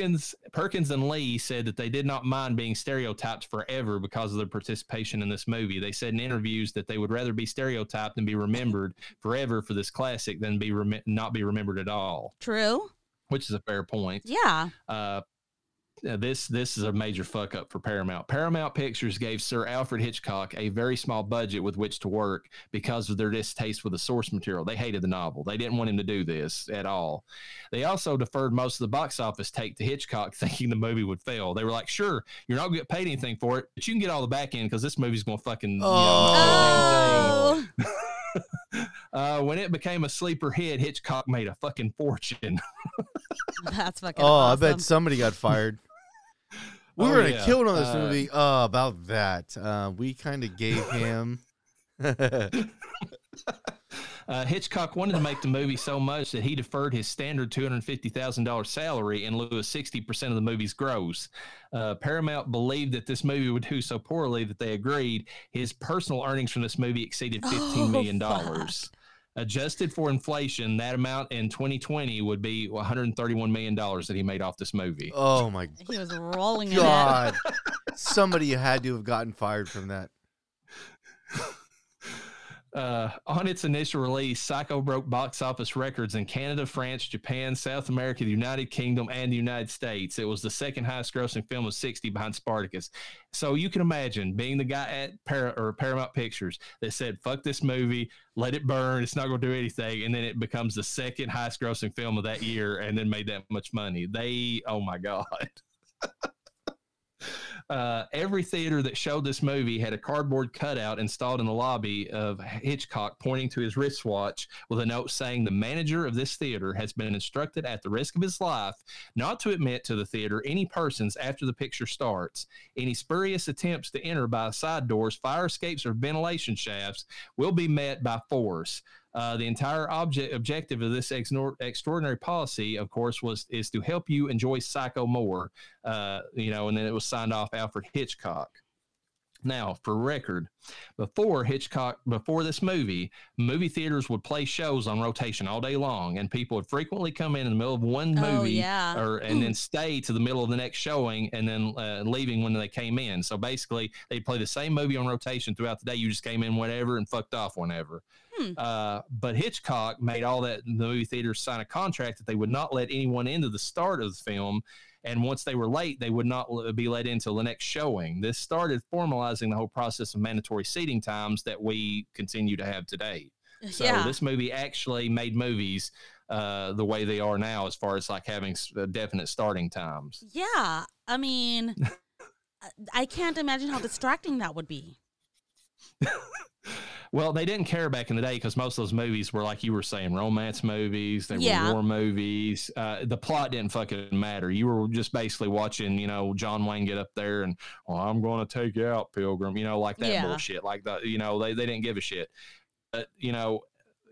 Perkins, Perkins and Leigh said that they did not mind being stereotyped forever because of their participation in this movie. They said in interviews that they would rather be stereotyped and be remembered forever for this classic than be rem- not be remembered at all, True. which is a fair point. Yeah. Uh, this this is a major fuck up for Paramount. Paramount Pictures gave Sir Alfred Hitchcock a very small budget with which to work because of their distaste with the source material. They hated the novel. They didn't want him to do this at all. They also deferred most of the box office take to Hitchcock, thinking the movie would fail. They were like, "Sure, you're not going to get paid anything for it, but you can get all the back end because this movie's going to fucking." You know, Oh. uh, when it became a sleeper hit, Hitchcock made a fucking fortune. That's fucking Oh, awesome. I bet somebody got fired. We Oh, were gonna yeah. kill on this Uh, movie. Oh, about that. Uh, we kind of gave him. Uh, Hitchcock wanted to make the movie so much that he deferred his standard $250,000 salary in lieu of 60% of the movie's gross. Uh, Paramount believed that this movie would do so poorly that they agreed. His personal earnings from this movie exceeded $15 million. Oh, Adjusted for inflation, that amount in 2020 would be $131 million that he made off this movie. oh my he was rolling in it. god! Somebody had to have gotten fired from that. Uh, on its initial release, Psycho broke box office records in Canada, France, Japan, South America, the United Kingdom, and the United States. It was the second highest grossing film of 60 behind Spartacus. So you can imagine being the guy at Par- or Paramount Pictures that said, fuck this movie, let it burn, it's not going to do anything. And then it becomes the second highest grossing film of that year and then made that much money. They, oh my God. Uh, every theater that showed this movie had a cardboard cutout installed in the lobby of Hitchcock pointing to his wristwatch with a note saying the manager of this theater has been instructed at the risk of his life not to admit to the theater any persons after the picture starts. Any spurious attempts to enter by side doors, fire escapes, or ventilation shafts will be met by force. Uh, the entire object objective of this exnor- extraordinary policy, of course, was is to help you enjoy Psycho more. Uh, you know, and then it was signed off Alfred Hitchcock. Now, for record, before Hitchcock, before this movie, movie theaters would play shows on rotation all day long, and people would frequently come in in the middle of one movie, yeah. or and then stay to the middle of the next showing, and then uh, leaving when they came in. So basically, they'd play the same movie on rotation throughout the day. You just came in whenever and fucked off whenever. Hmm. Uh, but Hitchcock made all that the movie theaters sign a contract that they would not let anyone into the start of the film. And once they were late, they would not be let into the next showing. This started formalizing the whole process of mandatory seating times that we continue to have today. So yeah. this movie actually made movies uh, the way they are now, as far as like having uh, definite starting times. yeah. I mean, I- I can't imagine how distracting that would be. Well, they didn't care back in the day because most of those movies were like you were saying, romance movies. They Yeah. were war movies. Uh, the plot didn't fucking matter. You were just basically watching, you know, John Wayne get up there and, well, I'm going to take you out, Pilgrim. You know, like that Yeah. bullshit. Like the, you know, they they didn't give a shit. But you know,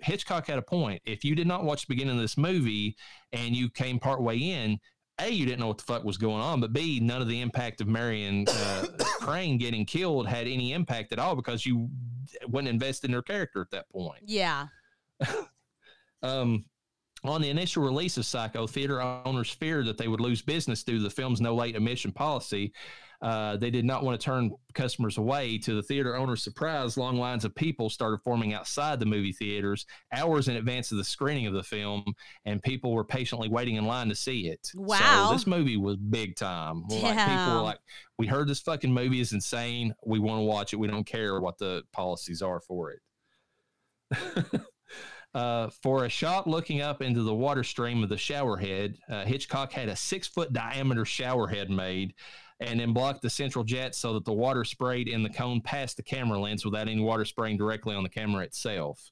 Hitchcock had a point. If you did not watch the beginning of this movie and you came part way in, a, you didn't know what the fuck was going on, but B, none of the impact of Marion uh, Crane getting killed had any impact at all because you wouldn't invest in her character at that point. Yeah. Um, on the initial release of Psycho, theater owners feared that they would lose business due to the film's no late admission policy. Uh, they did not want to turn customers away. To the theater owner's surprise, long lines of people started forming outside the movie theaters hours in advance of the screening of the film, and people were patiently waiting in line to see it. Wow. So this movie was big time. Like people were like, "We heard this fucking movie is insane. We want to watch it. We don't care what the policies are for it." Uh, for a shot looking up into the water stream of the shower head, uh, Hitchcock had a six foot diameter shower head made and then blocked the central jet so that the water sprayed in the cone past the camera lens without any water spraying directly on the camera itself.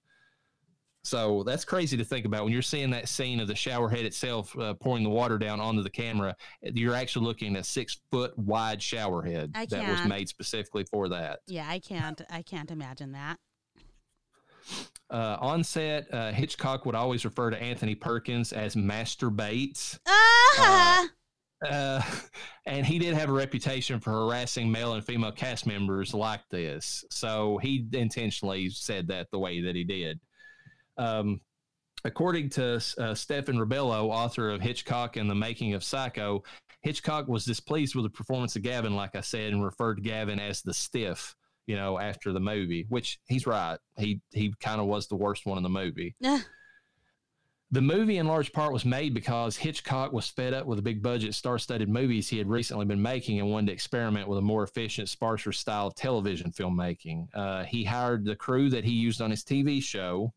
So that's crazy to think about when you're seeing that scene of the shower head itself uh, pouring the water down onto the camera. You're actually looking at a six foot wide shower head I that was made specifically for that. Yeah. I can't. I can't imagine that. Uh, on set, uh, Hitchcock would always refer to Anthony Perkins as Master Bates. Ah. Uh, and he did have a reputation for harassing male and female cast members like this. So he intentionally said that the way that he did. Um, according to uh, Stephen Rebello, author of Hitchcock and the Making of Psycho, Hitchcock was displeased with the performance of Gavin, like I said, and referred to Gavin as the stiff. You know, after the movie, which he's right. He he kind of was the worst one in the movie. The movie, in large part, was made because Hitchcock was fed up with the big budget, star studded movies he had recently been making and wanted to experiment with a more efficient, sparser style of television filmmaking. Uh, he hired the crew that he used on his TV show.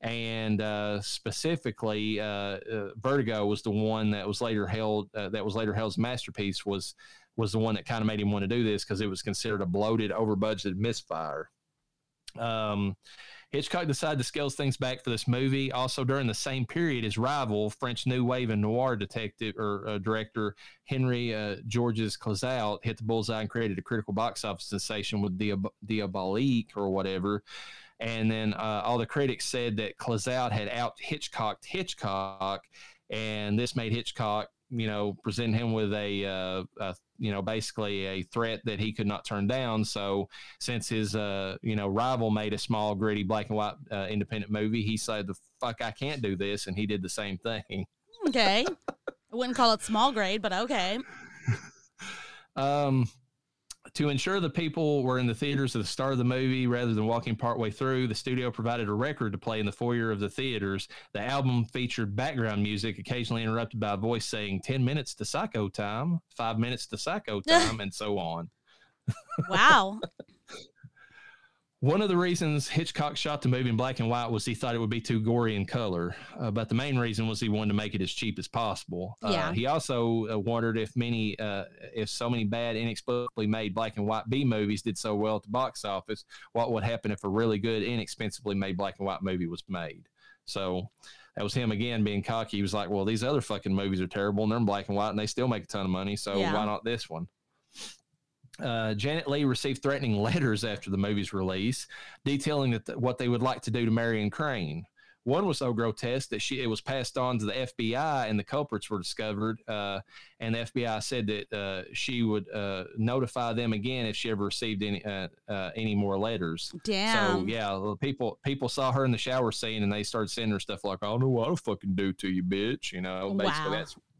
And uh, specifically, uh, uh, Vertigo was the one that was later held uh, that was later held as masterpiece was was the one that kind of made him want to do this because it was considered a bloated, over budgeted misfire. Um, Hitchcock decided to scale things back for this movie. Also, during the same period, his rival, French New Wave and noir detective or uh, director Henri uh, Georges Clouzot, hit the bullseye and created a critical box office sensation with Diab- Diabolique or whatever. And then uh, all the critics said that Clouzot had out Hitchcocked Hitchcock, and this made Hitchcock, you know, present him with a, uh, a you know, basically a threat that he could not turn down. So since his, uh, you know, rival made a small, gritty, black and white uh, independent movie, he said, "The fuck, I can't do this," and he did the same thing. Okay. I wouldn't call it small grade, but okay. Um, to ensure the people were in the theaters at the start of the movie rather than walking partway through, the studio provided a record to play in the foyer of the theaters. The album featured background music, occasionally interrupted by a voice saying 10 minutes to psycho time, five minutes to psycho time, and so on. Wow. One of the reasons Hitchcock shot the movie in black and white was he thought it would be too gory in color, uh, but the main reason was he wanted to make it as cheap as possible. Uh, Yeah. He also uh, wondered if many, uh, if so many bad, inexplicably made black and white B movies did so well at the box office, what would happen if a really good, inexpensively made black and white movie was made? So that was him again being cocky. He was like, "Well, these other fucking movies are terrible, and they're in black and white, and they still make a ton of money. So Yeah. why not this one?" Uh, Janet Leigh received threatening letters after the movie's release, detailing that what they would like to do to Marion Crane. One was so grotesque that she it was passed on to the FBI, and the culprits were discovered. Uh, and the FBI said that uh, she would uh, notify them again if she ever received any uh, uh, any more letters. Damn. So yeah, people people saw her in the shower scene, and they started sending her stuff like, "I don't know what I'll fucking do to you, bitch," you know, basically Wow. that sort of thing.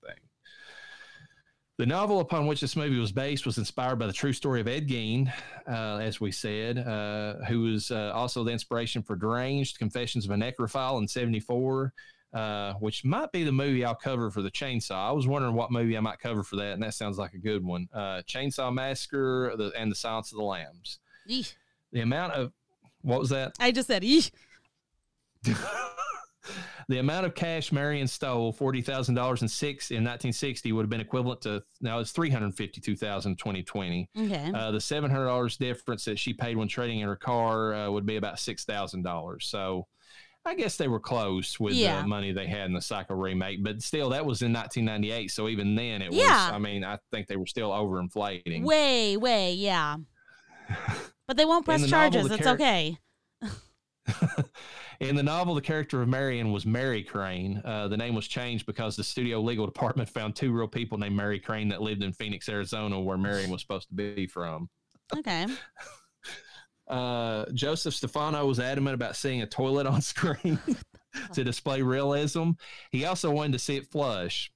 The novel upon which this movie was based was inspired by the true story of Ed Gein, uh, as we said, uh, who was uh, also the inspiration for Deranged Confessions of a Necrophile in 74, uh, which might be the movie I'll cover for the Chainsaw. I was wondering what movie I might cover for that, and that sounds like a good one. Uh, Chainsaw Massacre the, and The Silence of the Lambs. Eesh. The amount of, what was that? I just said, Eesh. the amount of cash Marion stole, forty thousand dollars in six in nineteen sixty, would have been equivalent to now it's three hundred fifty two thousand in twenty twenty. Okay. Uh, the seven hundred dollars difference that she paid when trading in her car uh, would be about six thousand dollars. So. I guess they were close with Yeah. the money they had in the Psycho remake, but still, that was in 1998. So even then, it was. Yeah. I mean, I think they were still overinflating. way, way, yeah. But they won't press the novel, charges. the It's char- okay. In the novel, the character of Marion was Mary Crane. Uh, the name was changed because the studio legal department found two real people named Mary Crane that lived in Phoenix, Arizona, where Marion was supposed to be from. Okay. Uh, Joseph Stefano was adamant about seeing a toilet on screen to display realism. He also wanted to see it flush.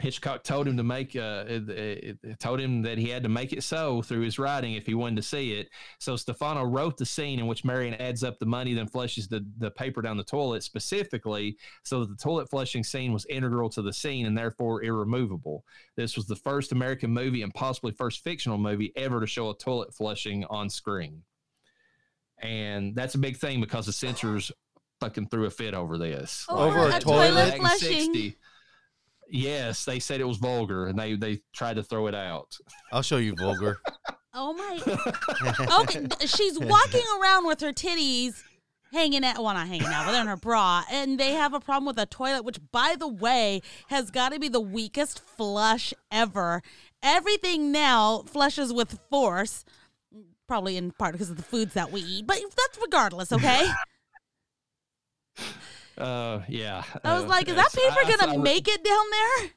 Hitchcock told him to make uh, it, it- it told him that he had to make it so through his writing if he wanted to see it. So Stefano wrote the scene in which Marion adds up the money, then flushes the, the paper down the toilet specifically so that the toilet flushing scene was integral to the scene and therefore irremovable. This was the first American movie and possibly first fictional movie ever to show a toilet flushing on screen. And that's a big thing because the censors fucking threw a fit over this. Over a a toilet? toilet Back in flushing. 60, Yes, they said it was vulgar, and they they tried to throw it out. I'll show you vulgar. Oh my. Okay, she's walking around with her titties hanging out. Well, not hanging out, but they're in her bra, and they have a problem with a toilet, which, by the way, has got to be the weakest flush ever. Everything now flushes with force, probably in part because of the foods that we eat, but that's regardless. Okay. Uh, yeah. I was uh, like, is that paper I- gonna I- make it down there?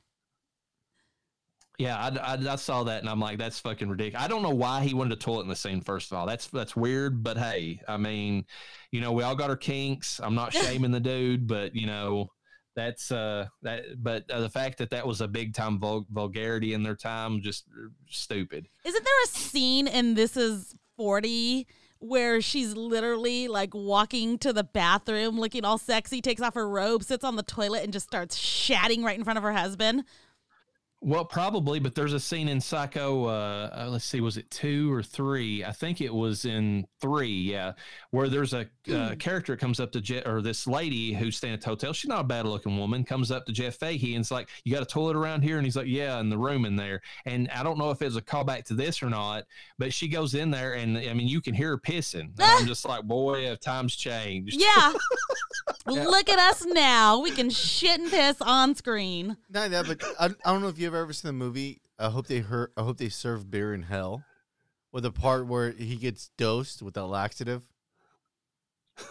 Yeah, I, I, I saw that and I'm like, that's fucking ridiculous. I don't know why he wanted a toilet in the scene. First of all, that's that's weird. But hey, I mean, you know, we all got our kinks. I'm not shaming the dude, but you know, that's uh that. But uh, the fact that that was a big time vul- vulgarity in their time, just uh, stupid. Isn't there a scene in This Is 40 where she's literally like walking to the bathroom looking all sexy, takes off her robe, sits on the toilet, and just starts shatting right in front of her husband? Well, probably, but there's a scene in Psycho. Uh, uh, let's see, was it two or three? I think it was in three. Yeah, where there's a uh, character comes up to Jeff, or this lady who's staying at the hotel. She's not a bad looking woman. Comes up to Jeff Fahey and's like, "You got a toilet around here?" And he's like, "Yeah, in the room in there." And I don't know if it's a callback to this or not, but she goes in there, and I mean, you can hear her pissing. And I'm just like, boy, have times changed. Yeah. Look at us now. We can shit and piss on screen. Not that, but I, I don't know if you've ever seen the movie. I hope they hurt. I hope they serve beer in hell, with the part where he gets dosed with a laxative.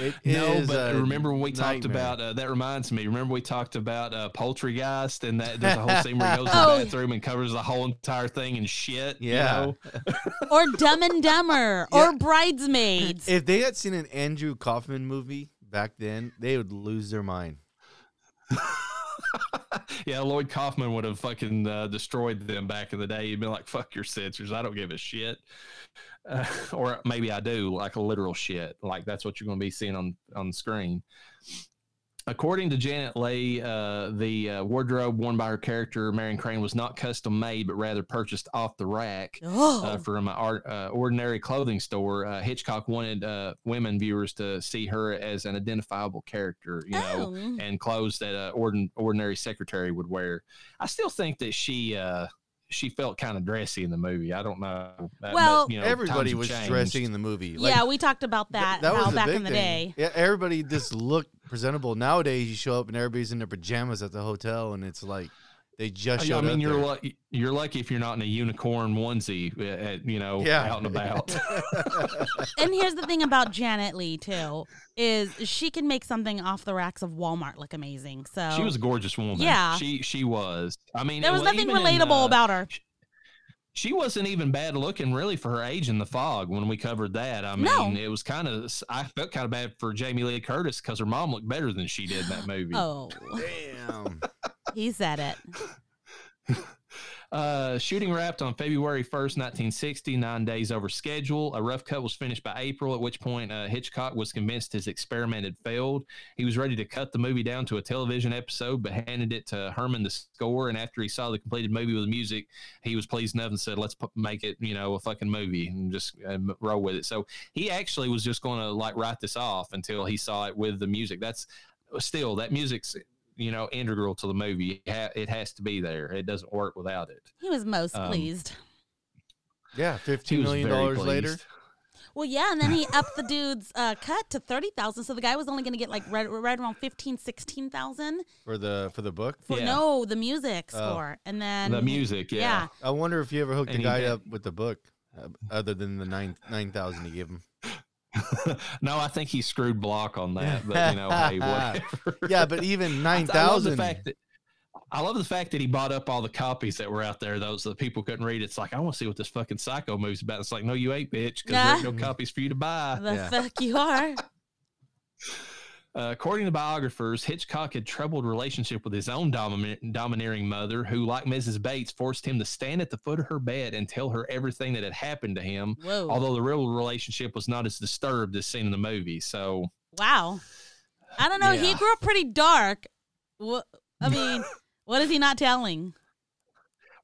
It No, is but remember when we talked about uh, that? Reminds me. Remember we talked about uh, Poultrygeist, and that there's a whole scene where he goes to Oh. the bathroom and covers the whole entire thing in shit. you Yeah. know? Or Dumb and Dumber. Or Bridesmaids. If they had seen an Andrew Kaufman movie back then, they would lose their mind. Yeah, Lloyd Kaufman would have fucking uh, destroyed them back in the day. He'd been like, "Fuck your censors, I don't give a shit," uh, or maybe I do, like a literal shit. Like that's what you're going to be seeing on on the screen. According to Janet Leigh, uh, the uh, wardrobe worn by her character Marion Crane was not custom made, but rather purchased off the rack Oh. uh, from an uh, ordinary clothing store. Uh, Hitchcock wanted uh, women viewers to see her as an identifiable character, you know, Oh. and clothes that a ordin- ordinary secretary would wear. I still think that she uh, she felt kind of dressy in the movie. I don't know. Uh, but, Well- you know, Everybody was have dressing in the movie. yeah, we talked about that, Th- how a back in the thing. day. Yeah, everybody just looked presentable. Nowadays, you show up and everybody's in their pajamas at the hotel, and it's like they just I showed mean, up you're there. lucky. You're lucky if you're not in a unicorn onesie, uh, at, you know, Yeah. out and about. And here's the thing about Janet Leigh too is she can make something off the racks of Walmart look amazing. So She was a gorgeous woman. Yeah. she she was. I mean, there it was nothing even in, relatable uh, about her. she wasn't even bad looking really for her age in the fog when we covered that. I mean, No. it was kind of I felt kind of bad for Jamie Lee Curtis because her mom looked better than she did in that movie. Oh, Damn. He said it. Uh, shooting wrapped on February 1st, 1960, nine days over schedule. A rough cut was finished by April, at which point uh, Hitchcock was convinced his experiment had failed. He was ready to cut the movie down to a television episode, but handed it to Herrmann to score. And after he saw the completed movie with the music, he was pleased enough and said, let's pu- make it, you know, a fucking movie and just uh, roll with it. So he actually was just going to like write this off until he saw it with the music. That's still, that music's you know, integral to the movie. It ha- It has to be there. It doesn't work without it. He was most Um, pleased. Yeah, He fifteen was dollars later. Well, yeah, and then he upped the dude's uh, cut to thirty thousand. So the guy was only going to get like right, right around 15, 16,000 for the for the book. for Yeah. no the music Oh. score, and then The music, yeah. yeah. I wonder if you ever hooked And the guy did. up with the book, uh, other than the nine nine thousand you gave him. no, I think he screwed block on that, but you know, hey, whatever. Yeah, but even nine thousand. I love the fact that I love the fact that he bought up all the copies that were out there, those that people couldn't read. It's like I want to see what this fucking psycho movie's about. It's like, no, you ain't, bitch, because there's no copies for you to buy. The Yeah. fuck you are. Uh, according to biographers, Hitchcock had troubled relationship with his own domi- domineering mother, who, like Mrs. Bates, forced him to stand at the foot of her bed and tell her everything that had happened to him. Whoa! Although the real relationship was not as disturbed as seen in the movie. So, wow. I don't know. He grew up pretty dark. What? I mean, what is he not telling?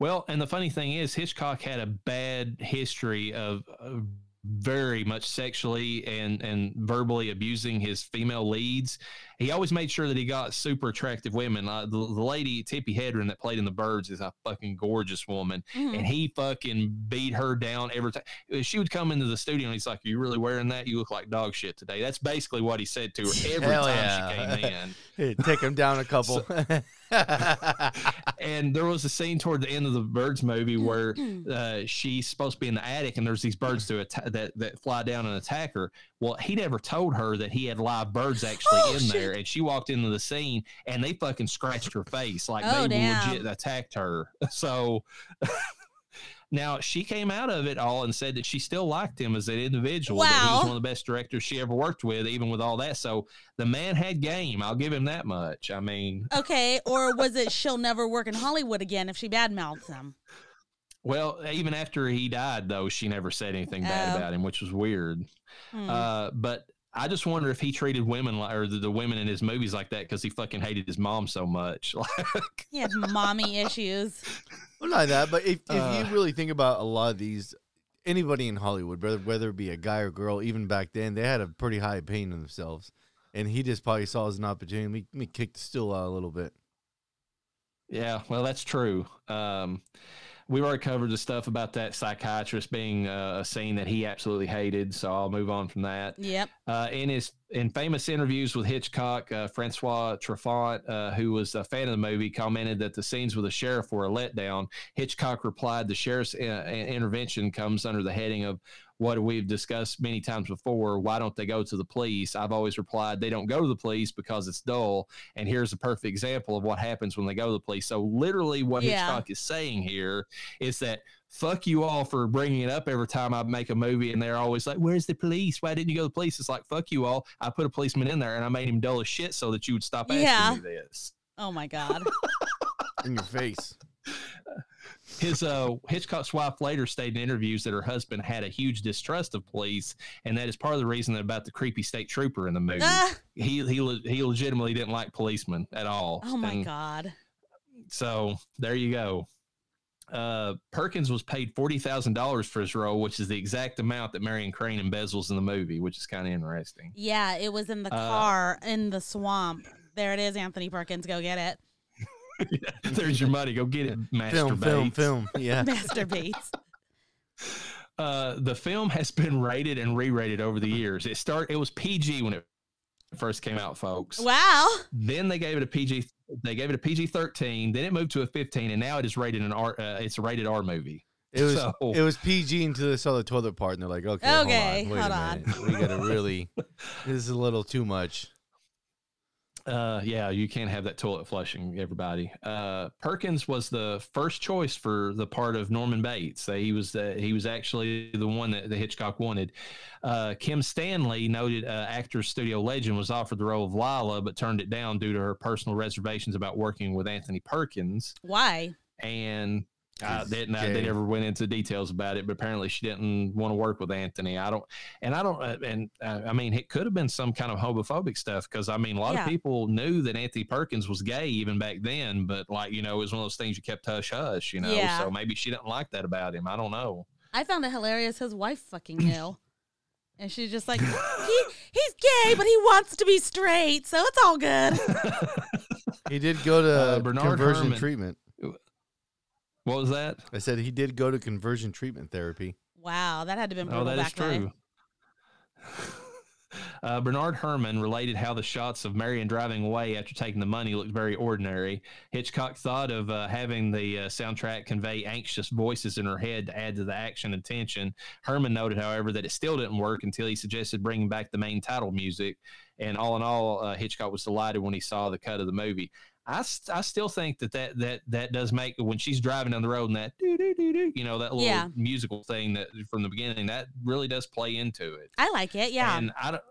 well, and the funny thing is, Hitchcock had a bad history of. of very much sexually and and verbally abusing his female leads. He always made sure that he got super attractive women. Uh, the, the lady Tippi Hedren that played in the Birds is a fucking gorgeous woman, Mhm. and he fucking beat her down every time. She would come into the studio and he's like, "You really wearing that? You look like dog shit today." That's basically what he said to her every Hell time yeah. she came in. Hey, take him down a couple. and there was a scene toward the end of the birds movie where uh, she's supposed to be in the attic and there's these birds to atta- that that fly down and attack her well he never told her that he had live birds actually Oh, in shit. there and she walked into the scene and they fucking scratched her face like Oh, they damn. legit attacked her so Now she came out of it all and said that she still liked him as an individual. That he Wow. was one of the best directors she ever worked with, even with all that. So the man had game. I'll give him that much. I mean, Okay, or was it she'll never work in Hollywood again if she badmouths him? well, even after he died, though, she never said anything bad Oh. about him, which was weird. Hmm. Uh, but I just wonder if he treated women like, or the, the women in his movies like that because he fucking hated his mom so much. Like, he had mommy issues. Well, not that, but if, if Uh. you really think about a lot of these, anybody in Hollywood, whether whether it be a guy or girl, even back then, they had a pretty high opinion of themselves, and he just probably saw it as an opportunity. Let me, let me kick the stool out a little bit. Yeah, well, that's true. Um, we've already covered the stuff about that psychiatrist being uh, a scene that he absolutely hated, so I'll move on from that. Yep. Uh, in his in famous interviews with Hitchcock, uh, Francois Truffaut, uh, who was a fan of the movie, commented that the scenes with the sheriff were a letdown. Hitchcock replied, "The sheriff's uh, intervention comes under the heading of what we've discussed many times before. Why don't they go to the police?" I've always replied, "They don't go to the police because it's dull." And here's a perfect example of what happens when they go to the police. So literally, what Yeah. Hitchcock is saying here is that fuck you all for bringing it up every time I make a movie, and they're always like, "Where's the police? Why didn't you go to the police?" It's like, "Fuck you all." I put a policeman in there, and I made him dull as shit so that you would stop asking Yeah. me this. Oh my god. In your face. His uh, Hitchcock's wife later stated in interviews that her husband had a huge distrust of police, and that is part of the reason about the creepy state trooper in the movie. Ah, He he le- he legitimately didn't like policemen at all. oh my And god. So there you go. Uh, Perkins was paid forty thousand dollars for his role, which is the exact amount that Marion Crane embezzles in the movie, which is kind of interesting. Yeah, it was in the Uh, car in the swamp. There it is, Anthony Perkins. Go get it. There's your money. Go get it, Master Film, film, film. Yeah. Master Bates. Uh, the film has been rated and re-rated over the years. It start it was PG when it first came out, folks. Wow. Then they gave it a PG. They gave it a PG thirteen. Then it moved to a fifteen, and now it is rated an R. Uh, it's a rated R movie. It was So- it was PG until they saw the toilet part, and they're like, okay, Okay, hold on, wait hold a on. we gotta really. This is a little too much. Uh, yeah, you can't have that toilet flushing, everybody. Uh, Perkins was the first choice for the part of Norman Bates. He was the, he was actually the one that the Hitchcock wanted. Uh, Kim Stanley, noted uh, actor studio legend, was offered the role of Lila, but turned it down due to her personal reservations about working with Anthony Perkins. Why? And uh, He's they, now, gay. they never went into details about it, but apparently she didn't want to work with Anthony. I don't, and I don't, uh, and uh, I mean, it could have been some kind of homophobic stuff because I mean, a lot Yeah. of people knew that Anthony Perkins was gay even back then, but like, you know, it was one of those things you kept hush hush, you know, Yeah. so maybe she didn't like that about him. I don't know. I found it hilarious. His wife fucking knew. And she's just like, he, he's gay, but he wants to be straight, so it's all good. He did go to Uh, Bernard conversion Herrmann. treatment. What was that? I said he did go to conversion treatment therapy. Wow, that had to have been Oh, brutal that is back then. true. Uh, Bernard Herrmann related how the shots of Marion driving away after taking the money looked very ordinary. Hitchcock thought of uh, having the uh, soundtrack convey anxious voices in her head to add to the action and tension. Herrmann noted, however, that it still didn't work until he suggested bringing back the main title music. And all in all, uh, Hitchcock was delighted when he saw the cut of the movie. I, I still think that, that that that does make when she's driving down the road and that doo doo doo doo you know that little Yeah. musical thing that from the beginning that really does play into it. I like it, yeah. And I don't.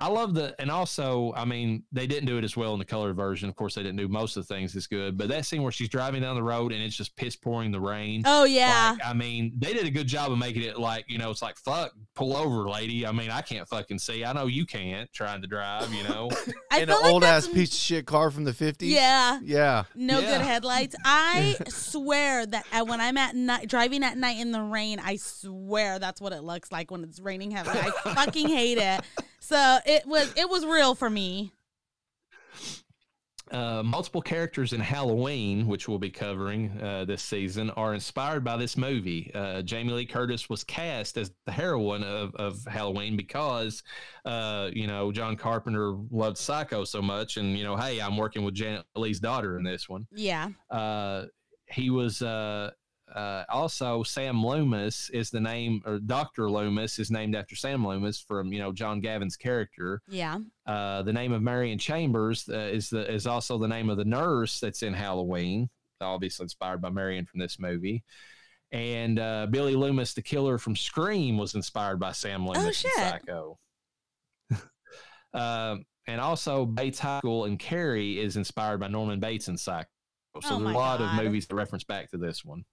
I love the, and also, I mean, they didn't do it as well in the colored version. Of course, they didn't do most of the things as good. But that scene where she's driving down the road and it's just piss pouring the rain. oh yeah. Like, I mean, they did a good job of making it like, you know, it's like, fuck, pull over, lady. I mean, I can't fucking see. I know you can't trying to drive, you know? I and an like old ass piece of shit car from the fifties. Yeah. Yeah. No Yeah. good headlights. I swear that uh, when I'm at night driving at night in the rain, I swear that's what it looks like when it's raining heavily. I fucking hate it. So it was it was real for me. Uh, multiple characters in Halloween, which we'll be covering uh, this season, are inspired by this movie. Uh, Jamie Lee Curtis was cast as the heroine of, of Halloween because, uh, you know, John Carpenter loved Psycho so much. And, you know, hey, I'm working with Janet Leigh's daughter in this one. Yeah. Uh, he was uh, also Sam Loomis is the name, or Doctor Loomis is named after Sam Loomis from you know John Gavin's character. Yeah. Uh, the name of Marion Chambers uh, is the is also the name of the nurse that's in Halloween, obviously inspired by Marion from this movie. And uh, Billy Loomis, the killer from Scream, was inspired by Sam Loomis Oh, shit. Psycho. Um, and also Bates High School and Carrie is inspired by Norman Bates in Psycho. So Oh, there's a lot God. of movies that reference back to this one.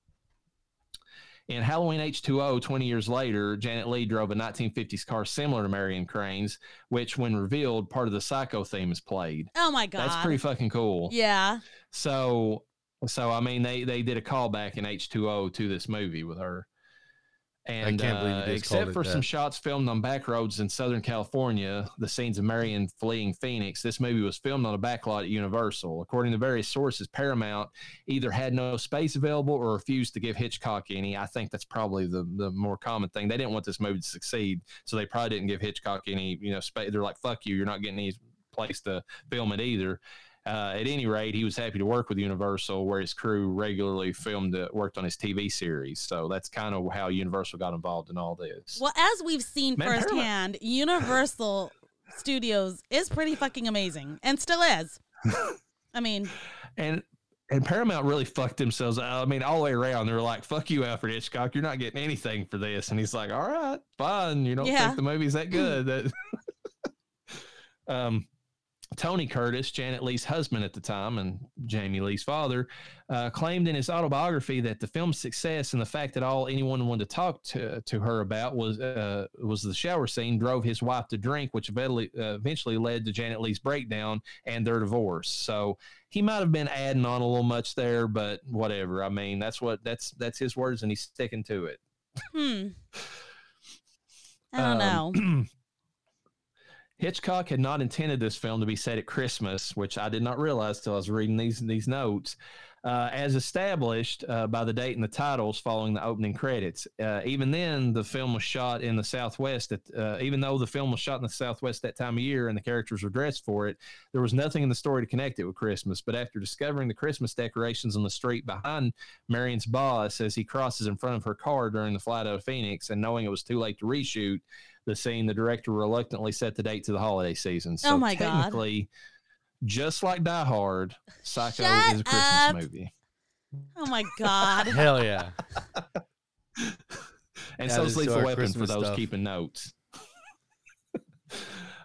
In Halloween H2O, 20 years later, Janet Leigh drove a 1950s car similar to Marion Crane's, which, when revealed, part of the Psycho theme is played. Oh my god. That's pretty fucking cool. Yeah. So, so I mean, they they did a callback in H2O to this movie with her. And can't believe you uh, except for some shots filmed on back roads in Southern California, the scenes of Marion fleeing Phoenix, this movie was filmed on a backlot at Universal. According to various sources, Paramount either had no space available or refused to give Hitchcock any. I think that's probably the the more common thing. They didn't want this movie to succeed, so they probably didn't give Hitchcock any. You know, space. They're like, "Fuck you, you're not getting any place to film it either." Uh, at any rate, he was happy to work with Universal, where his crew regularly filmed, uh, worked on his TV series. So that's kind of how Universal got involved in all this. Well, as we've seen Man, Paramount- firsthand, Universal Studios is pretty fucking amazing and still is. I mean, And and Paramount really fucked themselves. I mean, all the way around, they were like, "Fuck you, Alfred Hitchcock. You're not getting anything for this." And he's like, "All right, fine. You don't Yeah. think the movie's that good?" Um, Tony Curtis, Janet Leigh's husband at the time and Jamie Lee's father, uh, claimed in his autobiography that the film's success and the fact that all anyone wanted to talk to, to her about was uh, was the shower scene drove his wife to drink, which eventually, uh, eventually led to Janet Leigh's breakdown and their divorce. So he might have been adding on a little much there, but whatever. I mean, that's what that's that's his words, and he's sticking to it. hmm. I don't Um, know. Hitchcock had not intended this film to be set at Christmas, which I did not realize till I was reading these these notes. Uh, as established uh, by the date and the titles following the opening credits. Uh, even then, the film was shot in the Southwest. At, uh, even though the film was shot in the Southwest that time of year and the characters were dressed for it, there was nothing in the story to connect it with Christmas. But after discovering the Christmas decorations on the street behind Marion's boss as he crosses in front of her car during the flight out of Phoenix, and knowing it was too late to reshoot the scene, the director reluctantly set the date to the holiday season. Oh so Oh my God. technically, just like Die Hard, Psycho Shut is a Christmas up. movie. Oh my god. Hell yeah. And Add so it is to Lethal our Weapon for those stuff. keeping notes.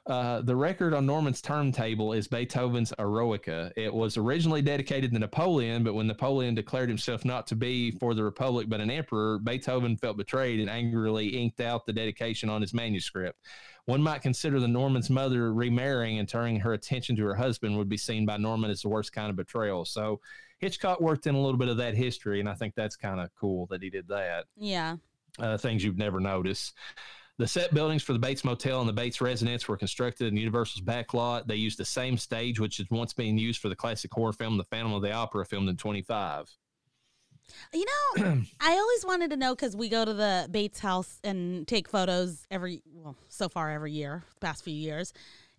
Uh, the record on Norman's turntable is Beethoven's Eroica. It was originally dedicated to Napoleon, but when Napoleon declared himself not to be for the Republic but an emperor, Beethoven felt betrayed and angrily inked out the dedication on his manuscript. One might consider the Norman's mother remarrying and turning her attention to her husband would be seen by Norman as the worst kind of betrayal. So Hitchcock worked in a little bit of that history, and I think that's kind of cool that he did that Yeah. uh, things you'd never notice. The set buildings for the Bates Motel and the Bates residence were constructed in Universal's backlot. They used the same stage, which is once being used for the classic horror film The Phantom of the Opera, filmed in 25. You know, I always wanted to know because we go to the Bates house and take photos every, well, so far every year, past few years.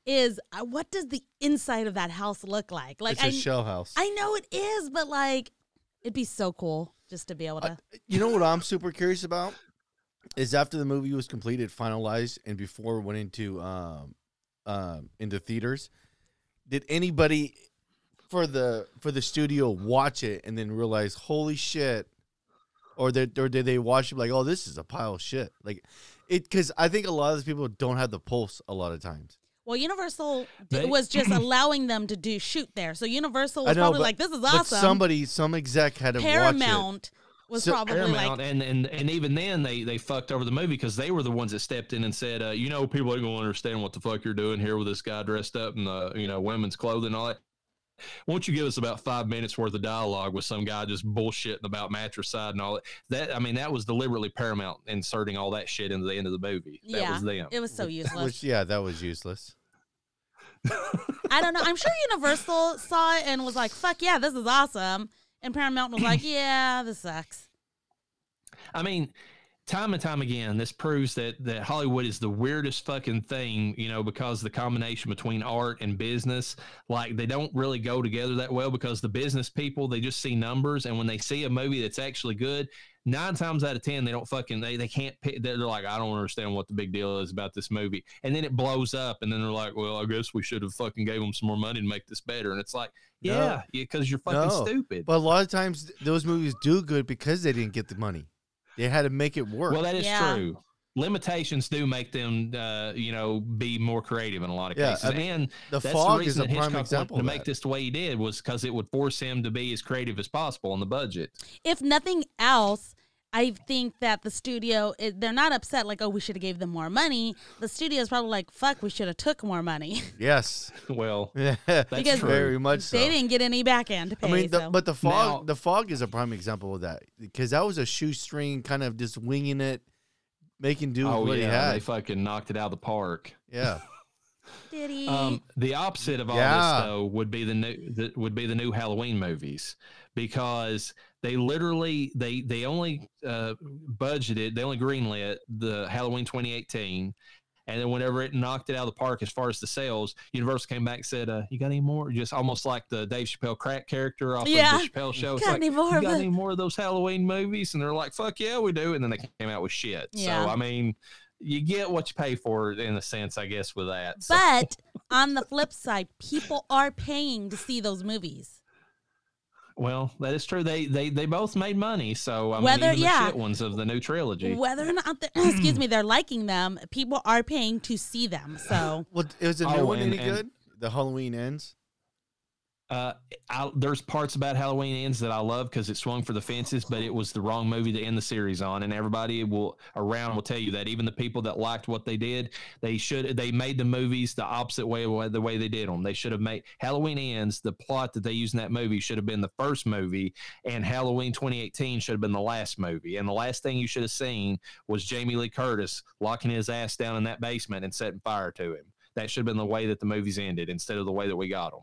Is uh, what does the inside of that house look like? Like it's a I, shell house. I know it is, but like, it'd be so cool just to be able to. you know what I'm super curious about is after the movie was completed, finalized, and before it went into um, um, into theaters, did anybody for the for the studio watch it and then realize, holy shit, or did or did they watch it like, oh, this is a pile of shit, like it? Because I think a lot of these people don't have the pulse a lot of times. Well, Universal They- was just allowing them to do shoot there, so Universal was know, probably but- like, "This is But awesome." somebody, some exec had to watch it. Paramount was So- probably Paramount, like, and, and and even then they they fucked over the movie because they were the ones that stepped in and said, uh, you know, people ain't gonna understand what the fuck you're doing here with this guy dressed up in the you know women's clothing and all that. Won't you give us about five minutes worth of dialogue with some guy just bullshitting about matricide and all that? That I mean, that was deliberately Paramount inserting all that shit into the end of the movie. That Yeah. was them. it was so useless. Which yeah, that was useless. I don't know. I'm sure Universal saw it and was like, "Fuck yeah, this is awesome," and Paramount was like, "Yeah, this sucks." I mean, time and time again, this proves that that Hollywood is the weirdest fucking thing, you know, because the combination between art and business, like they don't really go together that well because the business people, they just see numbers and when they see a movie that's actually good, nine times out of ten they don't fucking they, they can't pick they're, they're like i don't understand what the big deal is about this movie and then it blows up and then they're like well i guess we should have fucking gave them some more money to make this better and it's like yeah because you're fucking No. stupid But a lot of times those movies do good because they didn't get the money. They had to make it work. well that is Yeah. true limitations do make them uh, you know be more creative in a lot of Yeah, cases I mean, and the that's fog the is reason a that prime Hitchcock example to make this the way he did was because it would force him to be as creative as possible on the budget If nothing else, I think that the studio it- they're not upset like, "Oh, we should have gave them more money." The studio is probably like, "Fuck, we should have took more money." yes. well Yeah. Because true. very much so. they didn't get any back end pay. I mean, the, so. but the fog, Now- the fog is a prime example of that because that was a shoestring kind of just winging it, making do with oh what yeah he they fucking knocked it out of the park Yeah, Did he? Um, the opposite of all Yeah. this, though, would be the new the, would be the new Halloween movies because they literally they they only uh, budgeted they only greenlit the Halloween 2018, and then whenever it knocked it out of the park as far as the sales, Universal came back and said, uh, "You got any more?" Just almost like the Dave Chappelle crack character off Yeah. of the Chappelle show. It's Got like, any more you got it?" any more of those Halloween movies? And they're like, "Fuck yeah, we do!" And then they came out with shit. Yeah. So I mean. You get what you pay for, in a sense, I guess, with that. So- but on the flip side, people are paying to see those movies. Well, that is true. They they they both made money, so I Whether- mean, even yeah. the shit ones of the new trilogy. Whether or not, they're, excuse me, they're liking them, people are paying to see them. So well, is the new Oh, one and- any and- good? The Halloween ends. Uh, I, there's parts about Halloween ends that I love because it swung for the fences, but it was the wrong movie to end the series on, and everybody will around will tell you that. Even the people that liked what they did, they should they made the movies the opposite way the way they did them. They should have made Halloween ends. The plot that they used in that movie should have been the first movie, and Halloween 2018 should have been the last movie. And the last thing you should have seen was Jamie Lee Curtis locking his ass down in that basement and setting fire to him. That should have been the way that the movies ended instead of the way that we got them.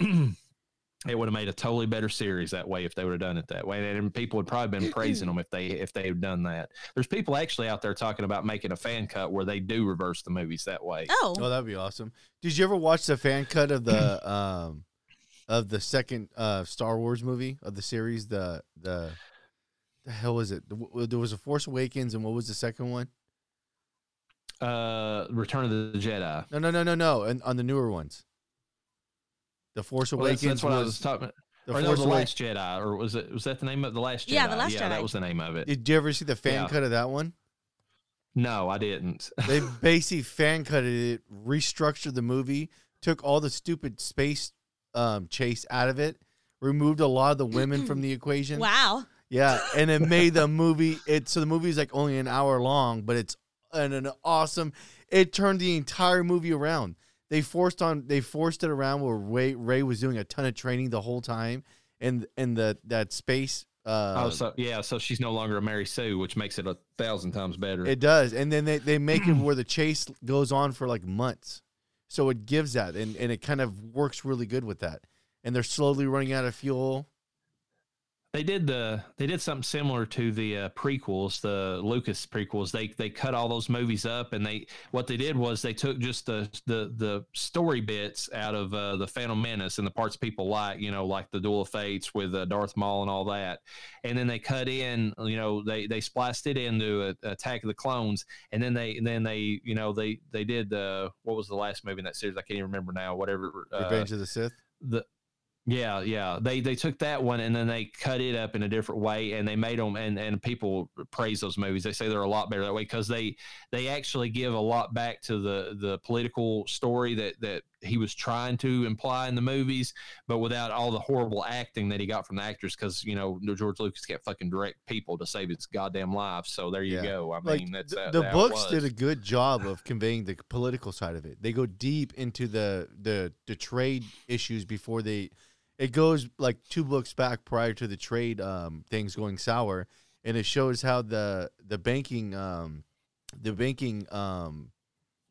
It would have made a totally better series that way if they would have done it that way, and people would probably been praising them if they if they had done that. There's people actually out there talking about making a fan cut where they do reverse the movies that way. oh, Oh, that'd be awesome. Did you ever watch the fan cut of the um of the second uh Star Wars movie of the series? The the the hell was it? There was a Force Awakens, and what was the second one? Uh, Return of the Jedi. No, no, no, no, no. And on the newer ones, the Force Well, that's, Awakens that's what I was, was talking. about. the or no, Force the Awakens. Last Jedi, or was it? Was that the name of the Last Jedi? Yeah, The Last yeah, Jedi. that was the name of it. Did you ever see the fan Yeah. cut of that one? No, I didn't. They basically fan cutted it, restructured the movie, took all the stupid space um, chase out of it, removed a lot of the women from the equation. wow. Yeah, and it made the movie. It so the movie is like only an hour long, but it's an, an awesome. It turned the entire movie around. They forced on. They forced it around where Rey Rey was doing a ton of training the whole time, and and the that space. Uh, oh, so yeah, so she's no longer a Mary Sue, which makes it a thousand times better. It does, and then they, they make it where the chase goes on for like months, so it gives that, and, and it kind of works really good with that. And they're slowly running out of fuel. They did the they did something similar to the uh, prequels, the Lucas prequels. They they cut all those movies up, and they what they did was they took just the the the story bits out of uh, the Phantom Menace and the parts people like, you know, like the Duel of Fates with uh, Darth Maul and all that, and then they cut in, you know, they they spliced it into a, Attack of the Clones, and then they then they you know they they did the what was the last movie in that series? I can't even remember now. Whatever. Uh, Revenge of the Sith. the yeah yeah they they took that one and then they cut it up in a different way and they made them and and people praise those movies they say they're a lot better that way because they they actually give a lot back to the the political story that that he was trying to imply in the movies but without all the horrible acting that he got from the actors because you know george lucas can't fucking direct people to save his goddamn life so there you Yeah. go i Like mean that's the, it books did a good job of conveying the political side of it. They go deep into the the the trade issues before they. It goes like two books back prior to the trade um, things going sour, and it shows how the the banking um, the banking um,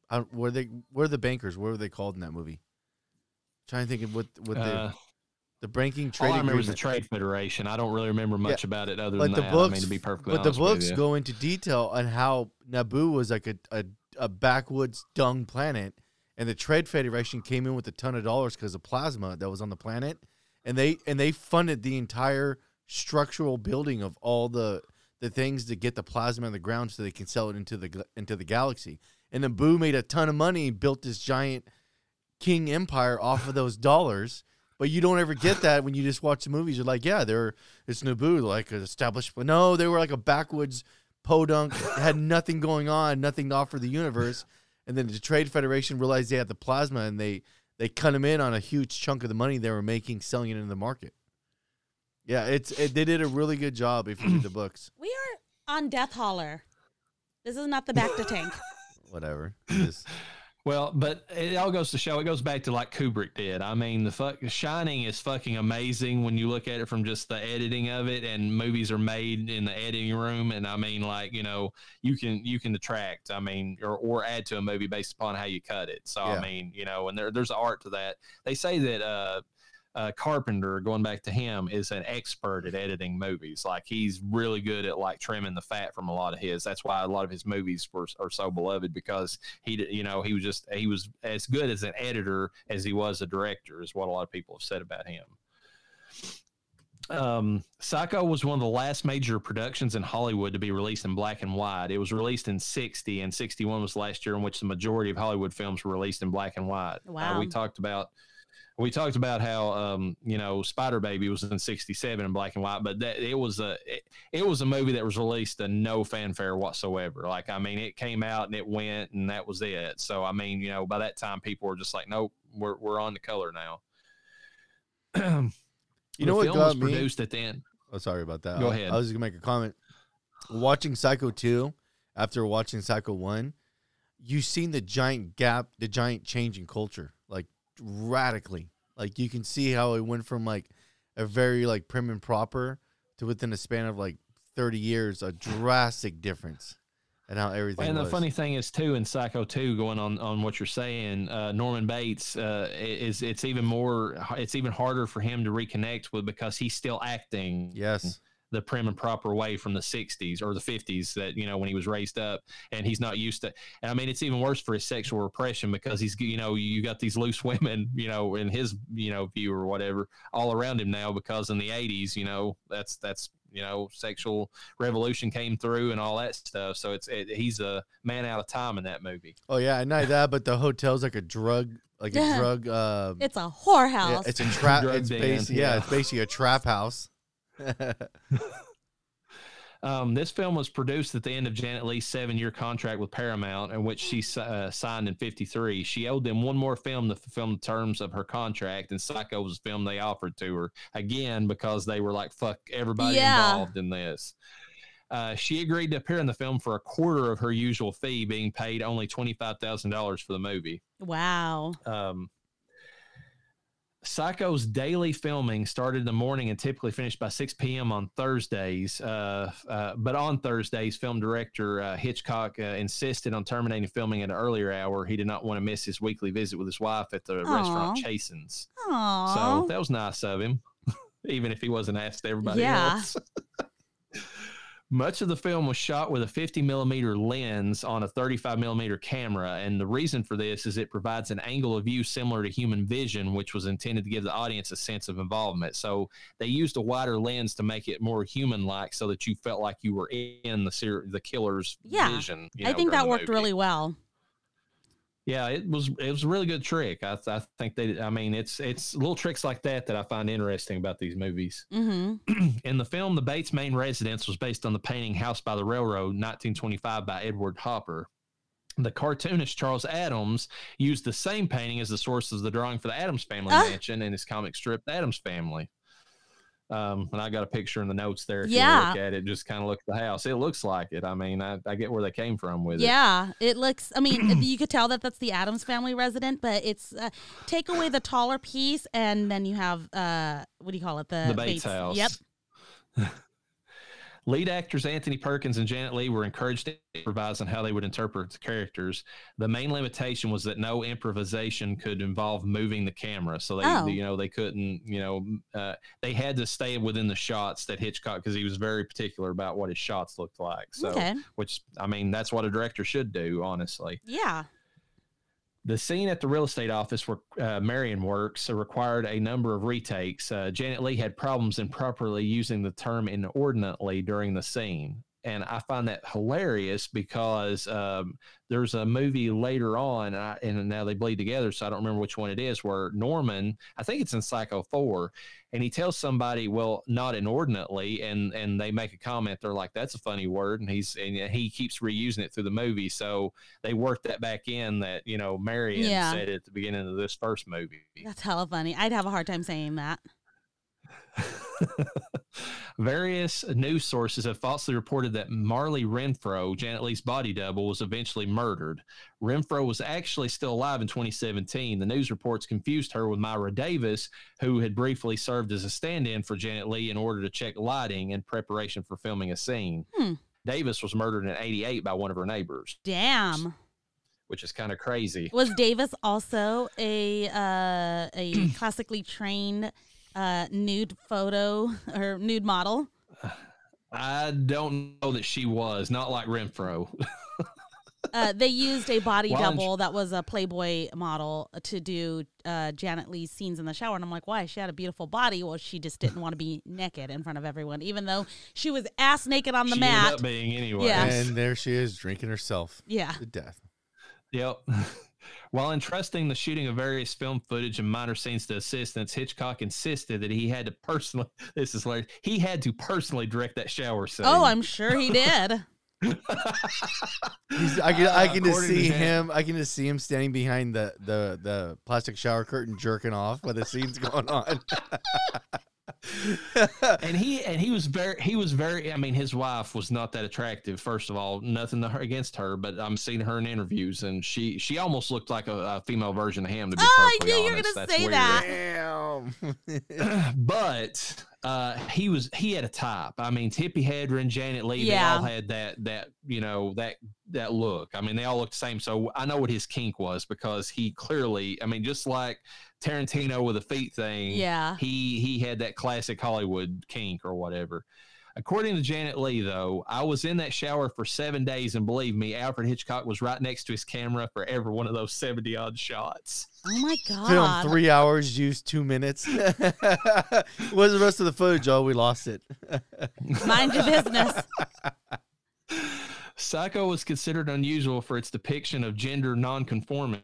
I, were they were the bankers? What were they called in that movie? trying to think of what what Uh, the the banking trade all I remember is the. Trade Federation. I don't really remember much about it other But than the that. books, I mean, to be perfectly but the books go into detail on how Naboo was like a, a a backwoods dung planet, and the Trade Federation came in with a ton of dollars because of plasma that was on the planet, and they and they funded the entire structural building of all the the things to get the plasma in the ground so they can sell it into the into the galaxy. And Naboo made a ton of money and built this giant king empire off of those dollars. But you don't ever get that when you just watch the movies. You're like, yeah, they're it's Naboo, like an established. But no, they were like a backwoods podunk, had nothing going on, nothing to offer the universe. And then the Trade Federation realized they had the plasma, and they they cut them in on a huge chunk of the money they were making selling it in the market. Yeah, it's it, they did a really good job if you read the books. We are on Death Holler. This is not the back to tank. Whatever. Just- Well, but it all goes to show. It goes back to like Kubrick did. I mean, the fuck Shining is fucking amazing when you look at it from just the editing of it. And movies are made in the editing room. And I mean, like you know, you can you can detract. I mean, or or add to a movie based upon how you cut it. So Yeah. I mean, you know, and there there's art to that. They say that uh, uh, Carpenter, going back to him, is an expert at editing movies. Like he's really good at like trimming the fat from a lot of his. That's why a lot of his movies were are so beloved because he, you know, he was just he was as good as an editor as he was a director. Is what a lot of people have said about him. Um, Psycho was one of the last major productions in Hollywood to be released in black and white. It was released in 60 and 61 was the last year in which the majority of Hollywood films were released in black and white. Uh, Wow. we talked about we talked about how um, you know Spider Baby was in '67 in black and white, but that it was a it, it was a movie that was released to no fanfare whatsoever. Like I mean, it came out and it went, and that was it. So I mean, you know, by that time, people were just like, nope, we're we're on the color now. You know what film got was me? produced at the end. Oh, sorry about that. Go I- ahead. I was just gonna make a comment. Watching Psycho two, after watching Psycho one, you've seen the giant gap, the giant change in culture, radically. Like you can see how it went from like a very like prim and proper to within a span of like thirty years, a drastic difference, and how everything. And the funny thing is too in Psycho 2, going on on what you're saying, uh, Norman Bates uh, is it's even more it's even harder for him to reconnect with because he's still acting yes, the prim and proper way from the 60s or the 50s that you know when he was raised up and he's not used to and i mean it's even worse for his sexual repression because he's you know you got these loose women you know in his you know view or whatever all around him now because in the 80s you know that's that's you know sexual revolution came through and all that stuff so it's it, he's a man out of time in that movie oh yeah, and not that, but the hotel's like a drug, like a drug. Uh, It's a yeah, whorehouse. it's a trap. It's den, basically yeah, yeah. it's basically a trap house. Um, this film was produced at the end of Janet Leigh's seven-year contract with Paramount, in which she uh, signed in '53. She owed them one more film to fulfill the terms of her contract, and Psycho was the film they offered to her again because they were like, "Fuck everybody Yeah. involved in this." Uh, she agreed to appear in the film for a quarter of her usual fee, being paid only twenty-five thousand dollars for the movie. wow. Um, Psycho's daily filming started in the morning and typically finished by 6 p.m. on Thursdays. Uh, uh, but on Thursdays, film director uh, Hitchcock uh, insisted on terminating filming at an earlier hour. He did not want to miss his weekly visit with his wife at the Aw. restaurant Chasen's. Aww. So that was nice of him, even if he wasn't asked everybody Yeah. else. Much of the film was shot with a 50 millimeter lens on a 35 millimeter camera, and the reason for this is it provides an angle of view similar to human vision, which was intended to give the audience a sense of involvement. So they used a wider lens to make it more human-like, so that you felt like you were in the ser- the killer's Yeah. vision. you I think that worked movie. really well. Yeah, it was it was a really good trick. I, I think they. I mean, it's it's little tricks like that that I find interesting about these movies. Mm-hmm. In the film, the Bates main residence was based on the painting House by the Railroad, 1925, by Edward Hopper. The cartoonist Charles Addams used the same painting as the source of the drawing for the Addams Family Ah. mansion in his comic strip, The Addams Family. Um, and I got a picture in the notes there. If you Yeah. look at it, just kind of look at the house. It looks like it. I mean, I, I get where they came from with it. Yeah, it looks. I mean, you could tell that that's the Addams family resident, but it's uh, take away the taller piece, and then you have uh, what do you call it? The, the Bates house. Yep. Lead actors Anthony Perkins and Janet Leigh were encouraged to improvise on how they would interpret the characters. The main limitation was that no improvisation could involve moving the camera, so they, Oh. you know, they couldn't, you know, uh, they had to stay within the shots that Hitchcock because he was very particular about what his shots looked like. So, okay. which I mean, that's what a director should do, honestly. Yeah. The scene at the real estate office where uh, Marion works uh, required a number of retakes. Uh, Janet Leigh had problems improperly using the term inordinately during the scene. And I find that hilarious because um, there's a movie later on, and, I, and now they bleed together, so I don't remember which one it is, where Norman, I think it's in Psycho 4, and he tells somebody, well, not inordinately, and and they make a comment, they're like, that's a funny word, and he's and he keeps reusing it through the movie. So they worked that back in that you know Marion Yeah. said at the beginning of this first movie. That's hella funny. I'd have a hard time saying that. Various news sources have falsely reported that Marli Renfro, Janet Leigh's body double, was eventually murdered. Renfro was actually still alive in 2017. The news reports confused her with Myra Davis, who had briefly served as a stand in for Janet Leigh in order to check lighting in preparation for filming a scene. Hmm. Davis was murdered in 88 by one of her neighbors, Damn. which is kind of crazy. Was Davis also a uh, a classically trained uh, nude photo or nude model? I don't know that she was, not like Renfro. Uh, they used a body Why don't double that was a Playboy model to do uh, Janet Leigh's scenes in the shower, and I'm like, why? She had a beautiful body. Well, she just didn't want to be naked in front of everyone, even though she was ass naked on the she mat. ended up being anyway. Yeah. And there she is drinking herself yeah. to death. Yep. While entrusting the shooting of various film footage and minor scenes to assistants, Hitchcock insisted that he had to personally. This is hilarious. He had to personally direct that shower scene. Oh, I'm sure he did. He's, I can I Uh, can just see Jan- him. I can just see him standing behind the the the plastic shower curtain, jerking off while the scene's going on. and he and he was very he was very. I mean, his wife was not that attractive. First of all, nothing to her, against her, but I'm seeing her in interviews, and she she almost looked like a, a female version of him. To be Oh, I perfectly knew you were honest. gonna That's say weird. that. Damn. but uh, he was he had a type. I mean, Tippi Hedren, Janet Leigh, they all had that that you know that that look. I mean, they all looked the same. So I know what his kink was because he clearly. I mean, just like Tarantino with the feet thing. Yeah. He he had that classic Hollywood kink or whatever. According to Janet Leigh, though, I was in that shower for seven days, and believe me, Alfred Hitchcock was right next to his camera for every one of those seventy odd shots. Oh my God. Film three hours, used two minutes. What's the rest of the footage? Oh, we lost it. Mind your business. Psycho was considered unusual for its depiction of gender nonconformity.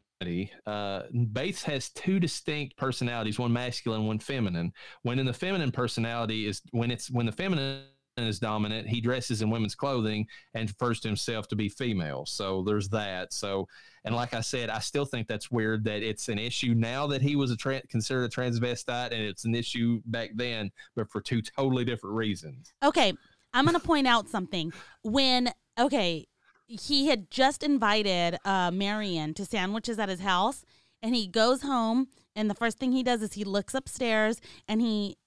Uh, Bates has two distinct personalities, one masculine, one feminine. When in the feminine personality is when it's when the feminine is dominant, he dresses in women's clothing and refers to himself to be female. So there's that. So and like I said, I still think that's weird that it's an issue now that he was a tra- considered a transvestite, and it's an issue back then, but for two totally different reasons. Okay, I'm gonna point out something. When okay, he had just invited uh, Marion to sandwiches at his house, and he goes home, and the first thing he does is he looks upstairs and he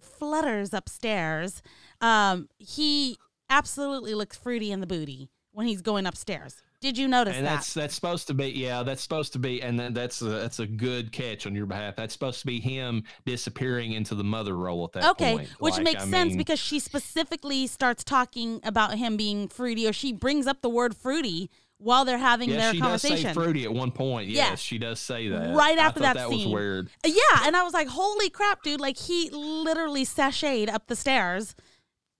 flutters upstairs. Um, he absolutely looks fruity in the booty when he's going upstairs. Did you notice and that? that's that's supposed to be yeah that's supposed to be and then that's a, that's a good catch on your behalf that's supposed to be him disappearing into the mother role at that Okay, point Okay, which Like, makes I sense mean, because she specifically starts talking about him being fruity, or she brings up the word fruity while they're having yeah their she does say fruity at one point yes Yeah. she does say that Right after that that was scene. weird Yeah, and I was like, "Holy crap, dude!" Like he literally sashayed up the stairs,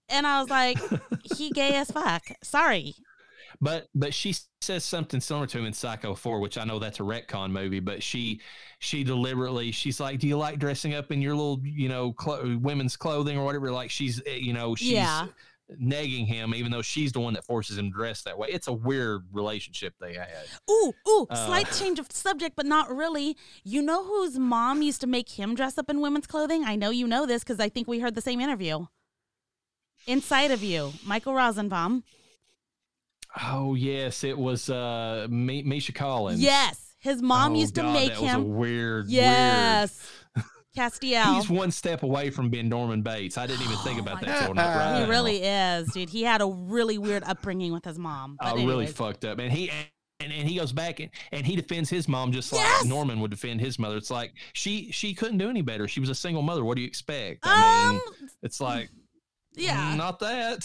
and I was like, "He gay as fuck." Sorry. But but she says something similar to him in Psycho 4, which I know that's a retcon movie, but she she deliberately she's like, "Do you like dressing up in your little, you know, clo- women's clothing or whatever?" Like she's eh, you know, she's Yeah. Negging him even though she's the one that forces him to dress that way. It's a weird relationship they had. Ooh, ooh, Uh. slight change of subject, but not really. You know whose mom used to make him dress up in women's clothing? I know you know this because I think we heard the same interview. Inside of you, Michael Rosenbaum. Oh yes, it was uh Mi- Misha Collins. Yes, his mom Oh, used to God, make that him. Was a weird. yes. Weird. Castiel. He's one step away from being Norman Bates. I didn't even think Oh about my that till not right he now. really is, dude. He had a really weird upbringing with his mom. But Oh, really fucked up. And he and, and he goes back and, and he defends his mom just like Yes! Norman would defend his mother. It's like she she couldn't do any better. She was a single mother. What do you expect? I Um, mean, it's like yeah. mm, not that.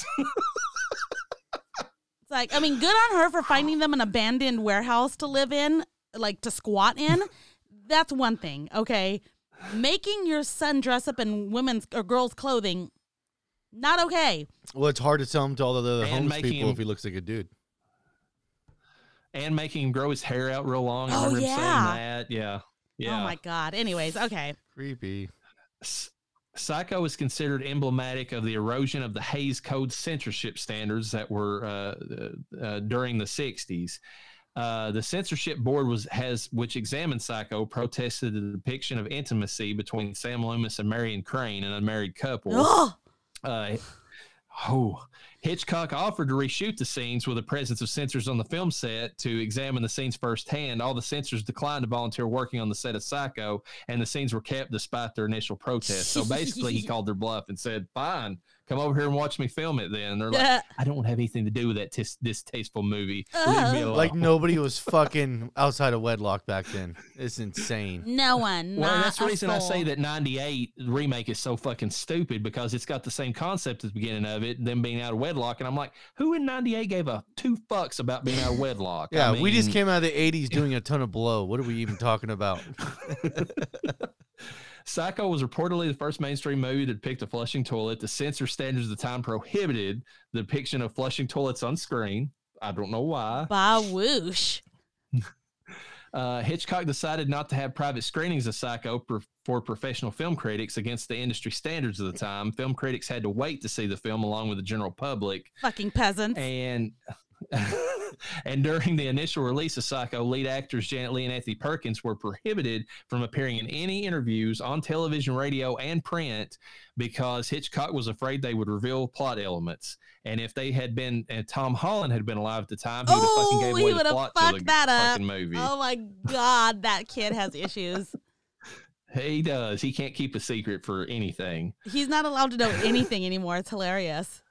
It's like, I mean, good on her for finding them an abandoned warehouse to live in, like to squat in. That's one thing, okay? Making your son dress up in women's or girls' clothing, not okay. Well, it's hard to tell him to all the other homeless making people him- if he looks like a dude. and making him grow his hair out real long. I Oh, remember him yeah. saying that. Yeah. Yeah. Oh my God. Anyways, okay. Creepy. S- Psycho is considered emblematic of the erosion of the Hays Code censorship standards that were uh, uh, during the 60s. Uh, the censorship board was has which examined Psycho protested the depiction of intimacy between Sam Loomis and Marion Crane, an unmarried couple. Uh, oh, Hitchcock offered to reshoot the scenes with the presence of censors on the film set to examine the scenes firsthand. All the censors declined to volunteer working on the set of Psycho, and the scenes were kept despite their initial protest. So basically, he called their bluff and said, "Fine, come over here and watch me film it." Then and they're like, "I don't want to have anything to do with that tis- distasteful movie. Leave me Uh. alone." Like nobody was fucking outside of wedlock back then. It's insane. no one. Well, that's the a reason I say that 98 remake is so fucking stupid because it's got the same concept at the beginning of it, them being out of wedlock. And I'm like, who in 98 gave a two fucks about being out of wedlock? I Yeah, we just came out of the '80s doing a ton of blow. What are we even talking about? Psycho was reportedly the first mainstream movie to depict a flushing toilet. The censor standards of the time prohibited the depiction of flushing toilets on screen. I don't know why. By whoosh. Uh, Hitchcock decided not to have private screenings of Psycho for, for professional film critics against the industry standards of the time. Film critics had to wait to see the film along with the general public. Fucking peasants. And and during the initial release of Psycho, lead actors Janet Leigh and Anthony Perkins were prohibited from appearing in any interviews on television, radio, and print because Hitchcock was afraid they would reveal plot elements. And if they had been, and Tom Holland had been alive at the time, he would have Oh, fucking gave he away the plot to the fucked that up. fucking movie. Oh my God, that kid has issues. He does. He can't keep a secret for anything. He's not allowed to know anything anymore. It's hilarious.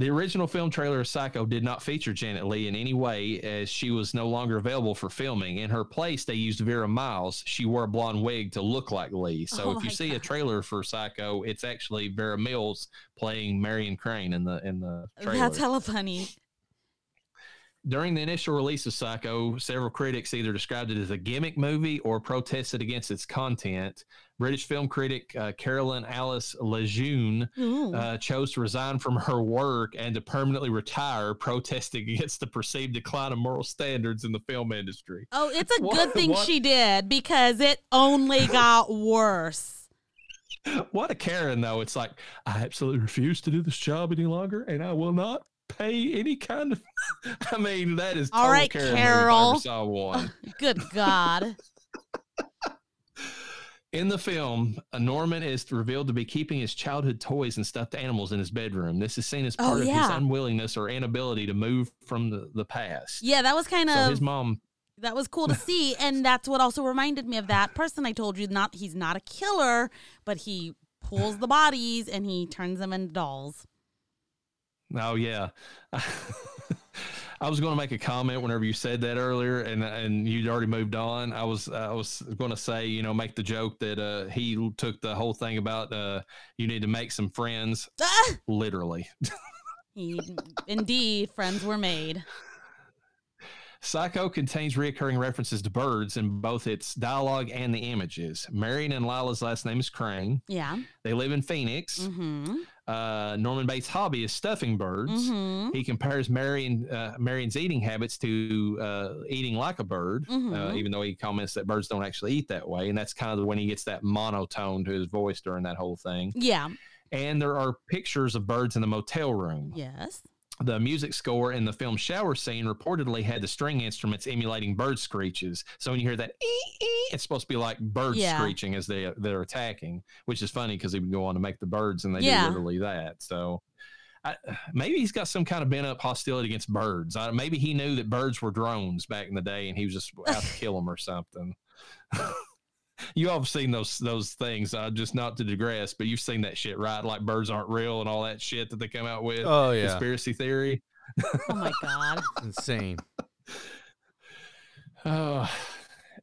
The original film trailer of Psycho did not feature Janet Leigh in any way as she was no longer available for filming. In her place, they used Vera Miles. She wore a blonde wig to look like Leigh. So Oh if you see a trailer for Psycho, it's actually Vera Miles playing Marion Crane in the in the trailer. That's hella funny. During the initial release of Psycho, several critics either described it as a gimmick movie or protested against its content. British film critic uh, Caroline Alice Lejeune uh, chose to resign from her work and to permanently retire, protesting against the perceived decline of moral standards in the film industry. oh, it's a what- good thing what- she did because it only got worse. What a Karen, though. It's like, I absolutely refuse to do this job any longer, and I will not pay any kind of. I mean, that is All right, Karen Carol. saw one. Good God. In the film, Norman is revealed to be keeping his childhood toys and stuffed animals in his bedroom. This is seen as Oh, part of his unwillingness or inability to move from the, the past. Yeah, that was kind So of his mom that was cool to see, and that's what also reminded me of that person I told you. Not he's not a killer, but he pulls the bodies and he turns them into dolls. Oh yeah. I was going to make a comment whenever you said that earlier, and and you'd already moved on. I was I was going to say, you know, make the joke that uh, he took the whole thing about uh, you need to make some friends, Ah! literally. He, indeed, friends were made. Psycho contains reoccurring references to birds in both its dialogue and the images. Marion and Lila's last name is Crane. Yeah. They live in Phoenix. Mm-hmm. Uh, Norman Bates' hobby is stuffing birds. Mm-hmm. He compares Marion uh, Marion's eating habits to uh, eating like a bird, uh, Mhm. even though he comments that birds don't actually eat that way, and that's kind of when he gets that monotone to his voice during that whole thing. Yeah. And there are pictures of birds in the motel room. Yes. The music score in the film shower scene reportedly had the string instruments emulating bird screeches. So when you hear that, ee, ee, it's supposed to be like birds Yeah. screeching as they they're attacking, which is funny because he would go on to make the birds, and they Yeah. do literally that. So. I, maybe he's got some kind of bent up hostility against birds. I, maybe he knew that birds were drones back in the day, and he was just out to kill them or something. you all have seen those those things. Uh, just not to digress, but you've seen that shit, right? Like birds aren't real and all that shit that they come out with. Oh yeah, Conspiracy theory. Oh my god. insane. Oh,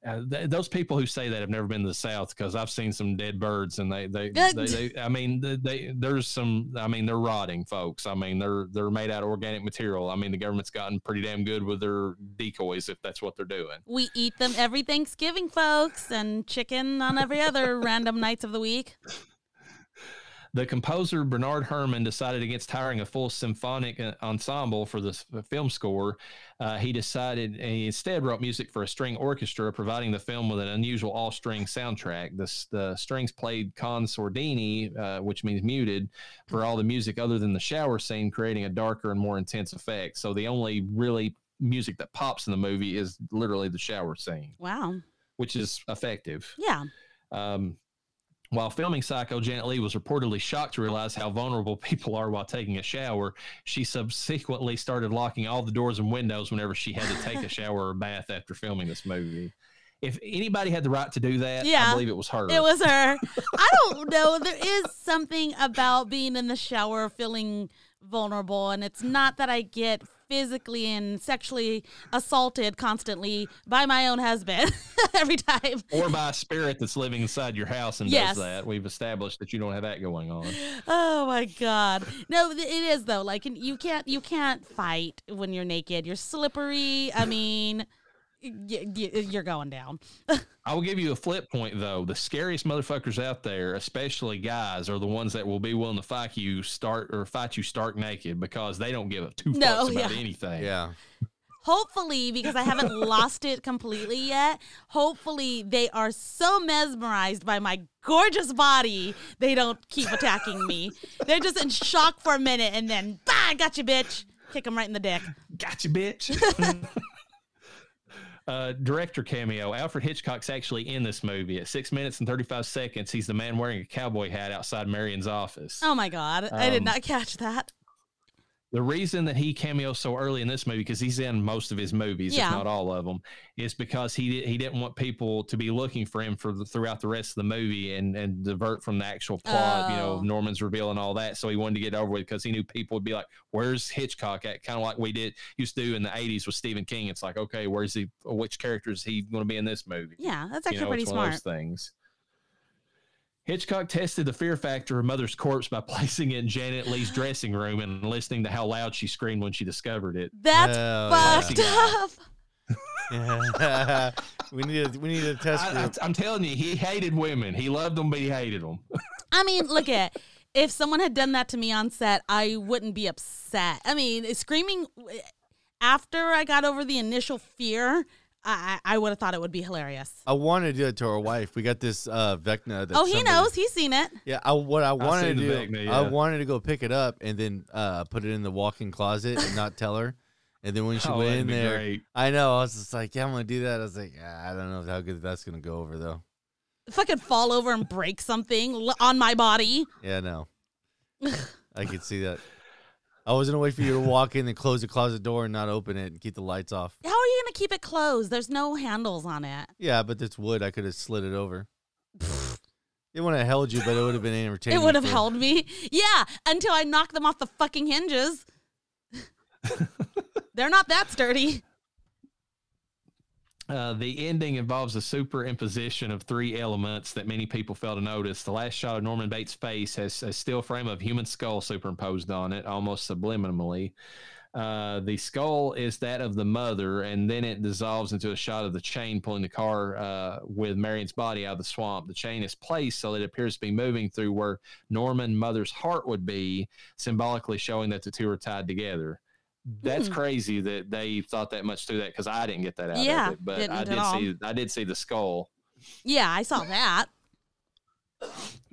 uh, th- those people who say that have never been to the South because I've seen some dead birds and they they, they, they I mean they, they there's some I mean they're rotting folks. I mean they're they're made out of organic material. I mean the government's gotten pretty damn good with their decoys if that's what they're doing. We eat them every Thanksgiving, folks, and chicken on every other random nights of the week. The composer Bernard Herrmann decided against hiring a full symphonic uh, ensemble for the film score. Uh, he decided he instead wrote music for a string orchestra, providing the film with an unusual all-string soundtrack. The, the strings played con sordini, uh, which means muted, for all the music other than the shower scene, creating a darker and more intense effect. So the only really music that pops in the movie is literally the shower scene, Wow. which is effective. Yeah. Um, while filming Psycho, Janet Leigh was reportedly shocked to realize how vulnerable people are while taking a shower. She subsequently started locking all the doors and windows whenever she had to take a shower or bath after filming this movie. If anybody had the right to do that, Yeah. I believe it was her. It was her. I don't know. There is something about being in the shower feeling vulnerable, and it's not that I get physically and sexually assaulted constantly by my own husband every time. or by a spirit that's living inside your house and Yes. does that. We've established that you don't have that going on. Oh my god. No, it is though. Like you can't you can't fight when you're naked. You're slippery. I mean, you're going down. I will give you a flip point though. The scariest motherfuckers out there, especially guys, are the ones that will be willing to fight you start or fight you stark naked because they don't give a two No, fucks about yeah. anything. Yeah, Hopefully, because I haven't lost it completely yet, hopefully they are so mesmerized by my gorgeous body, they don't keep attacking me. They're just in shock for a minute and then, bah, got you, bitch. Kick them right in the dick. Got you, bitch. uh, director cameo. Alfred Hitchcock's actually in this movie. At six minutes and 35 seconds, he's the man wearing a cowboy hat outside Marion's office. Oh my god, I did Um, not catch that. The reason that he cameos so early in this movie, because he's in most of his movies, Yeah. if not all of them, is because he di- he didn't want people to be looking for him for the, throughout the rest of the movie and and divert from the actual plot, you know, Oh. Norman's reveal and all that. So he wanted to get over with because he knew people would be like, "Where's Hitchcock at?" Kind of like we did used to do in the '80s with Stephen King. It's like, okay, where's he? Which character is he going to be in this movie? Yeah, that's You actually know, pretty it's one of smart. things. Hitchcock tested the fear factor of Mother's corpse by placing it in Janet Leigh's dressing room and listening to how loud she screamed when she discovered it. That's Hell fucked yeah. up. yeah. we need a, we need a test I, group. am telling you, he hated women. He loved them, but he hated them. I mean, look at if someone had done that to me on set, I wouldn't be upset. I mean, screaming after I got over the initial fear, I, I would have thought it would be hilarious. I wanted to do it to our wife. We got this uh, Vecna. That Oh, he somebody- knows. He's seen it. Yeah, I, what I wanted to do, the Vecna, I wanted to go pick it up and then uh, put it in the walk-in closet and not tell her. And then when she Oh, went in there, great. I know I was just like, "Yeah, I'm gonna do that." I was like, ah, "I don't know how good that's gonna go over though." If I could fall over and break something on my body, Yeah, no, I could see that. I was gonna wait for you to walk in and close the closet door and not open it and keep the lights off. how are you going to keep it closed? There's no handles on it. Yeah, but it's wood. I could have slid it over. it wouldn't have held you, but it would have been entertaining. It would have held me. Yeah, until I knocked them off the fucking hinges. They're not that sturdy. Uh, the ending involves a superimposition of three elements that many people fail to notice. The last shot of Norman Bates' face has a still frame of human skull superimposed on it, almost subliminally. Uh, the skull is that of the mother, and then it dissolves into a shot of the chain pulling the car uh, with Marion's body out of the swamp. The chain is placed so it appears to be moving through where Norman mother's heart would be, symbolically showing that the two are tied together. That's Hmm. crazy that they thought that much through that because I didn't get that out Yeah, of it, but I did all. see I did see the skull, Yeah, I saw that.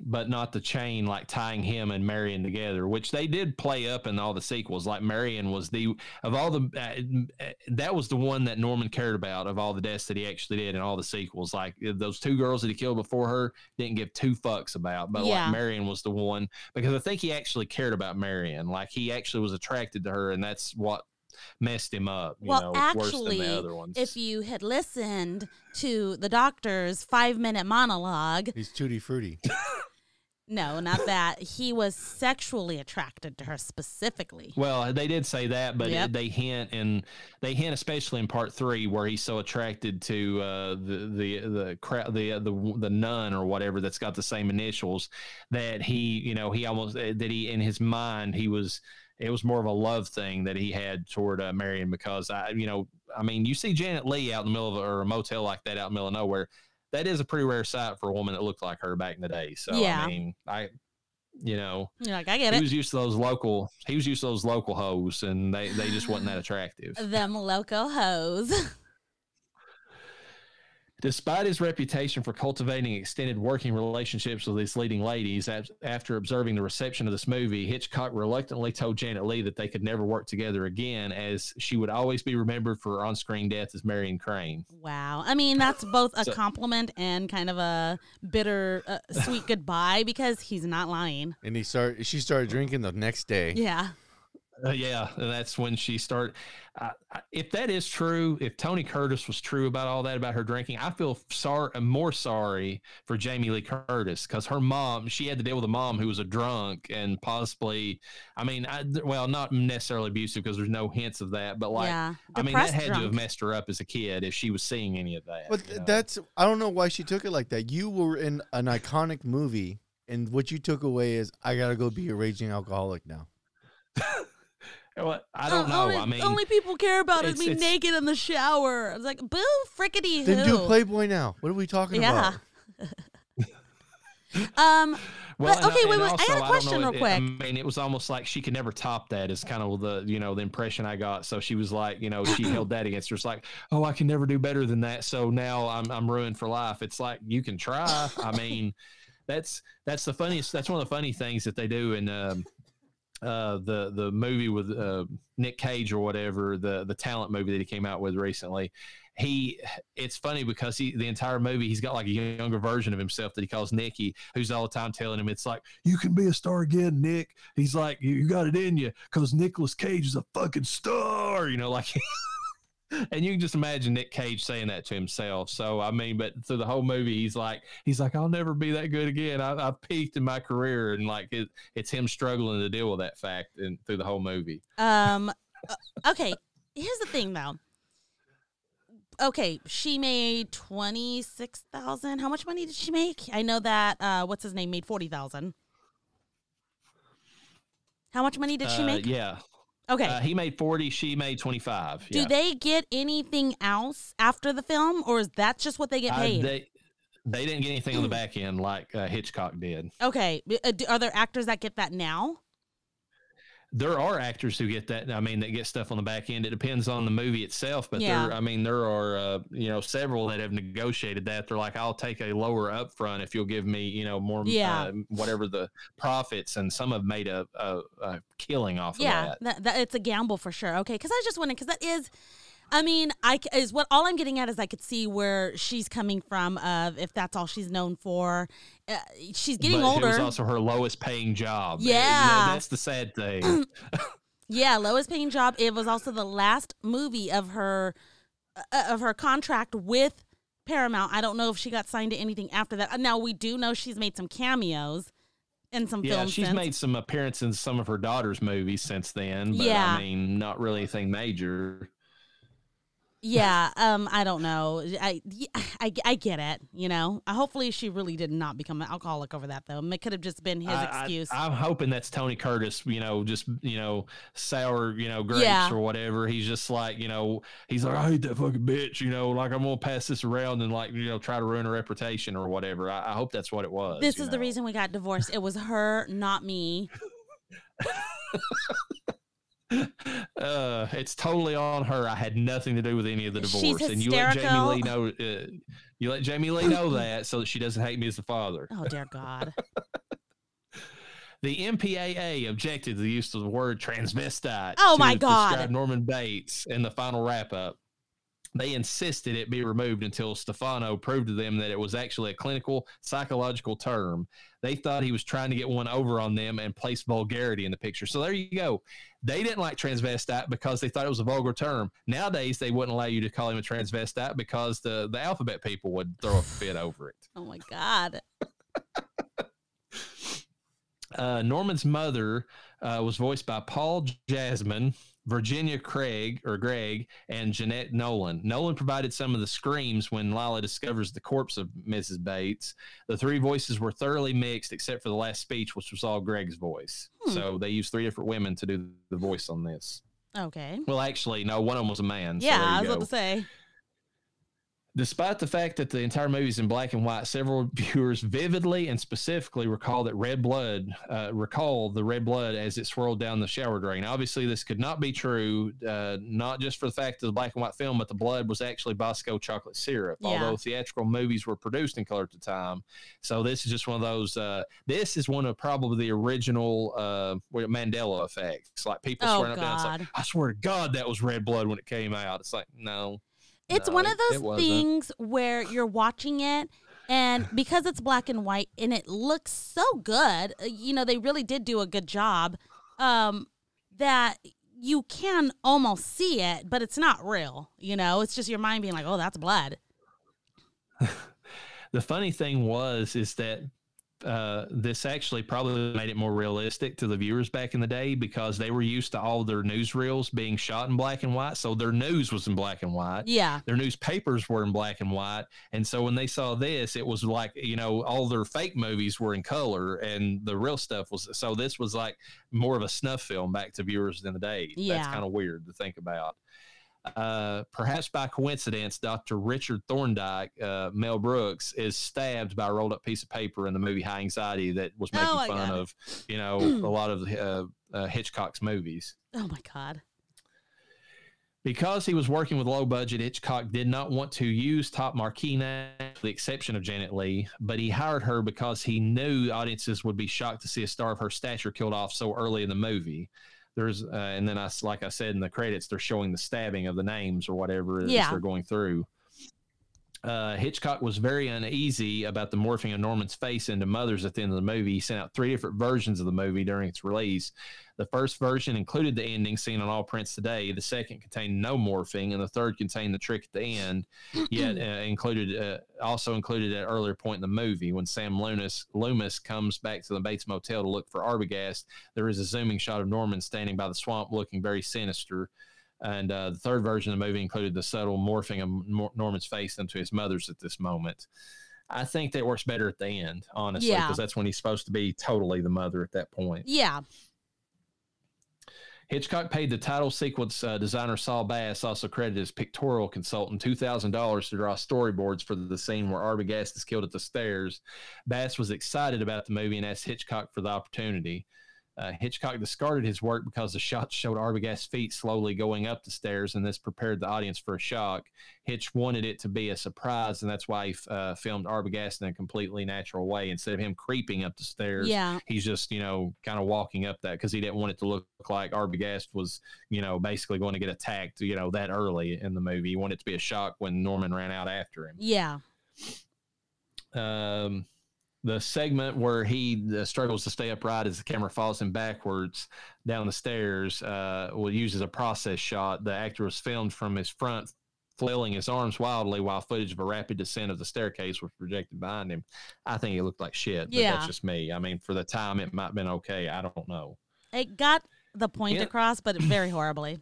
But not the chain like tying him and Marion together, which they did play up in all the sequels. Like Marion was the of all the uh, uh, that was the one that Norman cared about of all the deaths that he actually did in all the sequels. Like those two girls that he killed before her didn't give two fucks about, but Yeah. like Marion was the one because I think he actually cared about Marion. Like he actually was attracted to her, and that's what messed him up. You Well, know, worse than actually, the other ones. If you had listened to the doctor's five minute monologue, He's tutti frutti. no, not that. He was sexually attracted to her specifically. Well, they did say that, but Yep. they hint and they hint, especially in part three, where he's so attracted to uh, the the the crowd, the, uh, the the nun or whatever that's got the same initials, that he, you know, he almost that he in his mind he was. It was more of a love thing that he had toward uh, Marion because I, you know, I mean, you see Janet Leigh out in the middle of a, or a motel like that out in the middle of nowhere. That is a pretty rare sight for a woman that looked like her back in the day. So Yeah. I mean, I, you know, You're like, I get he it. was used to those local. He was used to those local hoes, and they they just wasn't that attractive. Them local hoes. Despite his reputation for cultivating extended working relationships with these leading ladies, after observing the reception of this movie, Hitchcock reluctantly told Janet Leigh that they could never work together again, as she would always be remembered for her on-screen death as Marion Crane. wow. I mean, that's both a So- compliment and kind of a bitter, uh, sweet goodbye because he's not lying. And he started. She started drinking the next day. Yeah. Uh, yeah, that's when she started. Uh, if that is true, if Tony Curtis was true about all that about her drinking, I feel sorry, more sorry for Jamie Lee Curtis because her mom, she had to deal with a mom who was a drunk and possibly, I mean, I, well, not necessarily abusive because there's no hints of that, but like, yeah. I mean, that Depressed had to have messed her up as a kid if she was seeing any of that. But you know? that's I don't know why she took it like that. You were in an iconic movie, and what you took away is I gotta go be a raging alcoholic now. Well, I don't Oh, know. Only, I mean, only people care about is me it's- naked in the shower. I was like, boo, frickety Then do. Playboy now. What are we talking Yeah. about? Um, Well, But, okay, wait, and wait, I also, got a question know, real it- quick. I mean, it was almost like she could never top that. Is kind of the you know the impression I got. So she was like, you know, she held that against her. It's like, oh, I can never do better than that. So now I'm I'm ruined for life. It's like you can try. I mean, that's that's the funniest. That's one of the funny things that they do in. Um, uh, the the movie with uh, Nick Cage or whatever the the talent movie that he came out with recently. He it's funny because he the entire movie he's got like a younger version of himself that he calls Nicky, who's all the time telling him it's like you can be a star again, Nick. He's like you, you got it in you because Nicolas Cage is a fucking star, you know, like. and you can just imagine Nick Cage saying that to himself. So I mean, but through the whole movie, he's like, he's like, I'll never be that good again. I, I've peaked in my career, and like it, it's him struggling to deal with that fact and through the whole movie. um, uh, okay. Here's the thing, though. Okay, she made twenty six thousand. How much money did she make? I know that uh, what's his name made forty thousand. How much money did she Uh, make? Yeah, Okay. uh, he made forty. She made twenty five. Do they get anything else after the film, or is that just what they get paid? they they didn't get anything on the back end like uh, Hitchcock did. okay. Uh, Are there actors that get that now? There are actors who get that. I mean, that get stuff on the back end. It depends on the movie itself, but Yeah. there. I mean, there are uh, you know several that have negotiated that. They're like, I'll take a lower upfront if you'll give me you know more, Yeah. uh, whatever the profits. And some have made a, a, a killing off yeah, of that. that, that it's a gamble for sure. Okay, because I was just wondering because that is, I mean, I is what all I'm getting at is I could see where she's coming from. Of if that's all she's known for, uh, she's getting but older. It was also her lowest paying job. Uh, you know, Yeah. that's the sad thing. yeah, lowest paying job. It was also the last movie of her uh, of her contract with Paramount. I don't know if she got signed to anything after that. Now we do know she's made some cameos in some yeah, films. she's since. made some appearances in some of her daughter's movies since then. But Yeah. I mean, not really anything major. Yeah, um, I don't know. I, I, I get it. You know, Uh, hopefully she really did not become an alcoholic over that, though. It could have just been his I- I- excuse. I'm hoping that's Tony Curtis, you know, just you know, sour, you know, grapes Yeah. or whatever. He's just like, you know, he's like, I hate that fucking bitch, you know, like I'm gonna pass this around and like, you know, try to ruin her reputation or whatever. I, I hope that's what it was. this is the reason we got divorced. It was her, not me. Uh, it's totally on her. I had nothing to do with any of the divorce, and you let Jamie. Lee know. Uh, you let Jamie Lee know that so that she doesn't hate me as the father. Oh dear God. The MPAA objected to the use of the word transvestite. Oh my God. Describe Norman Bates in the final wrap up. They insisted it be removed until Stefano proved to them that it was actually a clinical psychological term. They thought he was trying to get one over on them and place vulgarity in the picture. So there you go. They didn't like transvestite because they thought it was a vulgar term. Nowadays, they wouldn't allow you to call him a transvestite because the, the alphabet people would throw a fit over it. Oh my god. Uh, Norman's mother uh, was voiced by Paul Jasmin, Virginia Craig or Gregg, and Jeanette Nolan. Nolan provided some of the screams when Lila discovers the corpse of Mrs. Bates. The three voices were thoroughly mixed, except for the last speech, which was all Gregg's voice. Hmm. So they used three different women to do the voice on this. Okay. Well, actually, no, one of them was a man. Yeah, you I was go. about to say. Despite the fact that the entire movie is in black and white, several viewers vividly and specifically recall that red blood, uh, recall the red blood as it swirled down the shower drain. Obviously, this could not be true, uh, not just for the fact of the black and white film, but the blood was actually Bosco chocolate syrup, Yeah. although theatrical movies were produced in color at the time. So this is just one of those, uh, this is one of probably the original uh, Mandela effects. Like people Oh, swearing up down, it's like, I swear to God, that was red blood when it came out. It's like, no. It's No, one of those things where you're watching it and because it's black and white and it looks so good, uh, you know, they really did do a good job um that you can almost see it, but it's not real, you know? It's just your mind being like, "Oh, that's blood." the funny thing was is that uh, this actually probably made it more realistic to the viewers back in the day because they were used to all their newsreels being shot in black and white. So their news was in black and white. Yeah. Their newspapers were in black and white. And so when they saw this, it was like, you know, all their fake movies were in color and the real stuff was. So this was like more of a snuff film back to viewers in the day. Yeah. That's kind of weird to think about. Uh, perhaps by coincidence, Dr. Richard Thorndike, uh, Mel Brooks, is stabbed by a rolled up piece of paper in the movie High Anxiety that was making Oh, fun of, you know, a lot of uh, uh, Hitchcock's movies. Oh my god. Because he was working with low budget, Hitchcock did not want to use top marquee names, the exception of Janet Leigh, but he hired her because he knew audiences would be shocked to see a star of her stature killed off so early in the movie. There's, uh, and then I like I said in the credits, they're showing the stabbing of the names or whatever Yeah. they're going through. Uh, Hitchcock was very uneasy about the morphing of Norman's face into Mother's at the end of the movie. He sent out three different versions of the movie during its release. The first version included the ending seen on all prints today. The second contained no morphing, and the third contained the trick at the end. Yet uh, included uh, also included at an earlier point in the movie when Sam Loomis Loomis comes back to the Bates Motel to look for Arbogast. There is a zooming shot of Norman standing by the swamp, looking very sinister. And uh, the third version of the movie included the subtle morphing of Norman's face into his mother's at this moment. I think that works better at the end, honestly, Yeah. because that's when he's supposed to be totally the mother at that point. Yeah. Hitchcock paid the title sequence uh, designer Saul Bass, also credited as pictorial consultant, two thousand dollars to draw storyboards for the scene where Arbogast is killed at the stairs. Bass was excited about the movie and asked Hitchcock for the opportunity. Uh, Hitchcock discarded his work because the shots showed Arbogast's feet slowly going up the stairs, and this prepared the audience for a shock. Hitch wanted it to be a surprise, and that's why he uh, filmed Arbogast in a completely natural way instead of him creeping up the stairs Yeah. he's just you know kind of walking up that because he didn't want it to look like Arbogast was you know basically going to get attacked you know that early in the movie. He wanted it to be a shock when Norman ran out after him. Yeah. Um, the segment where he uh, struggles to stay upright as the camera follows him backwards down the stairs uh, will use as a process shot. The actor was filmed from his front, flailing his arms wildly while footage of a rapid descent of the staircase was projected behind him. I think it looked like shit, but Yeah. that's just me. I mean, for the time, it might have been okay. I don't know. It got the point Yeah. across, but very horribly.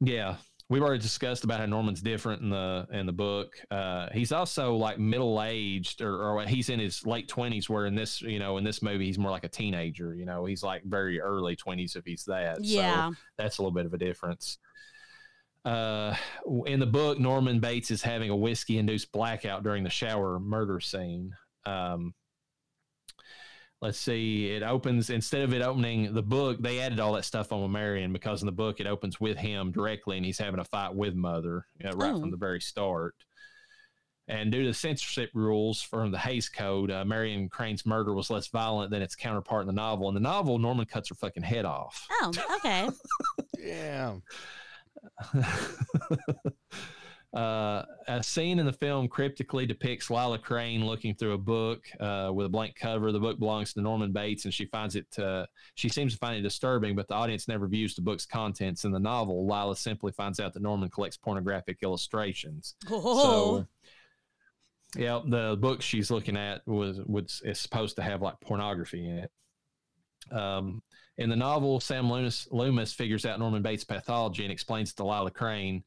Yeah, we've already discussed about how Norman's different in the in the book. Uh, he's also like middle aged, or, or he's in his late twenties. Where in this, you know, in this movie, he's more like a teenager. You know, he's like very early twenties if he's that. Yeah. so that's a little bit of a difference. Uh, in the book, Norman Bates is having a whiskey induced blackout during the shower murder scene. Um, let's see it opens instead of it opening the book they added all that stuff on with marion because in the book it opens with him directly and he's having a fight with mother you know, right Oh. from the very start and due to the censorship rules from the Hays Code, uh, Marion Crane's murder was less violent than its counterpart in the novel. In the novel, Norman cuts her fucking head off. Oh, okay. Yeah. Uh, a scene in the film cryptically depicts Lila Crane looking through a book uh, with a blank cover. The book belongs to Norman Bates, and she finds it. Uh, she seems to find it disturbing, but the audience never views the book's contents. In the novel, Lila simply finds out that Norman collects pornographic illustrations. Oh. So, yeah, the book she's looking at was was is supposed to have like pornography in it. Um, in the novel, Sam Loomis, Loomis figures out Norman Bates' pathology and explains it to Lila Crane.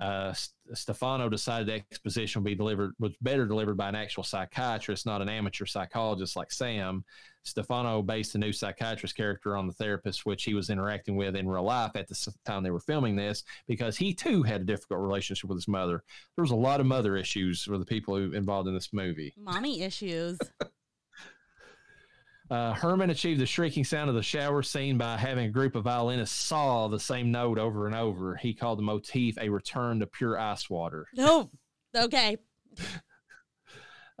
Uh, Stefano decided the exposition would be delivered was better delivered by an actual psychiatrist, not an amateur psychologist like Sam. Stefano based the new psychiatrist character on the therapist which he was interacting with in real life at the time they were filming this, because he too had a difficult relationship with his mother. There was a lot of mother issues for the people who involved in this movie. Mommy issues. Uh, Herrmann achieved the shrieking sound of the shower scene by having a group of violinists saw the same note over and over. He called the motif a return to pure ice water. Oh, okay.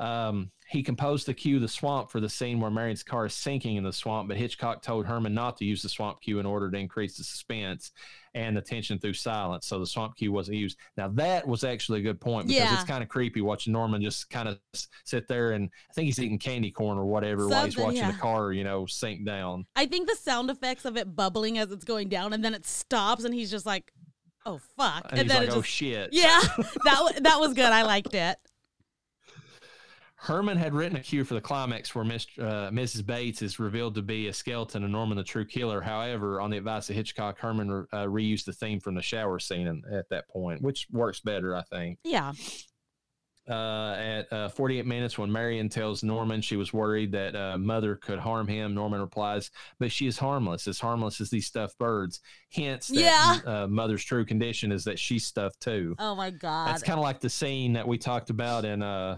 Um, he composed the cue, The Swamp, for the scene where Marion's car is sinking in the swamp, but Hitchcock told Herrmann not to use the swamp cue in order to increase the suspense and the tension through silence. So the swamp cue wasn't used. Now, that was actually a good point because Yeah. it's kind of creepy watching Norman just kind of sit there and I think he's eating candy corn or whatever while he's watching yeah. the car, you know, sink down. I think the sound effects of it bubbling as it's going down and then it stops and he's just like, oh, fuck. And, he's then like, oh, just. shit. yeah, that, that was good. I liked it. Herrmann had written a cue for the climax where Miss, uh, Mrs. Bates is revealed to be a skeleton and Norman the true killer. However, on the advice of Hitchcock, Herrmann uh, reused the theme from the shower scene in, at that point, which works better, I think. Yeah. Uh, at uh, 48 minutes, when Marion tells Norman she was worried that uh, Mother could harm him, Norman replies, "But she is harmless, as harmless as these stuffed birds." Hence, that Yeah. uh, Mother's true condition is that she's stuffed too. Oh, my God. That's kind of like the scene that we talked about in uh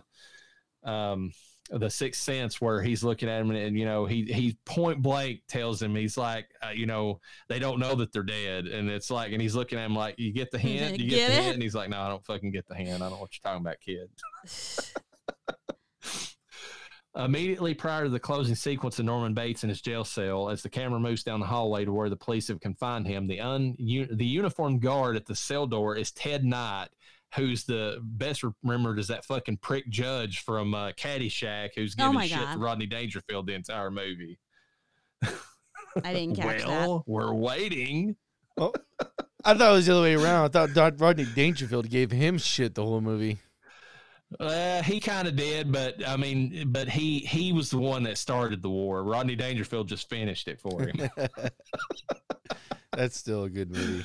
um the sixth sense where he's looking at him and, and, you know he he point blank tells him he's like uh, you know they don't know that they're dead. And it's like and he's looking at him like you get the hint you get, Get the it? hint and he's like no I don't fucking get the hint. I don't know what you're talking about kid. Immediately prior to the closing sequence of Norman Bates in his jail cell, as the camera moves down the hallway to where the police have confined him, the un the uniformed guard at the cell door is Ted Knight, who's the best remembered is that fucking prick judge from uh, Caddyshack, who's Oh giving my shit to Rodney Dangerfield the entire movie. I didn't catch that. well, we're waiting. Oh, I thought it was the other way around. I thought Rodney Dangerfield gave him shit the whole movie. Uh, he kind of did, but I mean, but he he was the one that started the war. Rodney Dangerfield just finished it for him. That's still a good movie.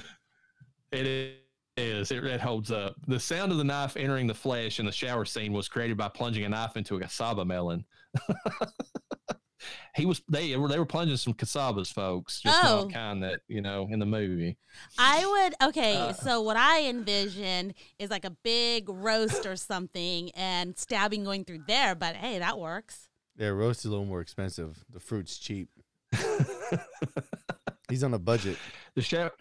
It is. Is it, it holds up. The sound of the knife entering the flesh in the shower scene was created by plunging a knife into a casaba melon. he was they were they were plunging some casabas, folks. Just Oh. not kind that you know in the movie. I would okay, Uh. so what I envisioned is like a big roast or something and stabbing going through there, but hey, that works. Yeah, roast is a little more expensive. The fruit's cheap. He's on a budget. The shower.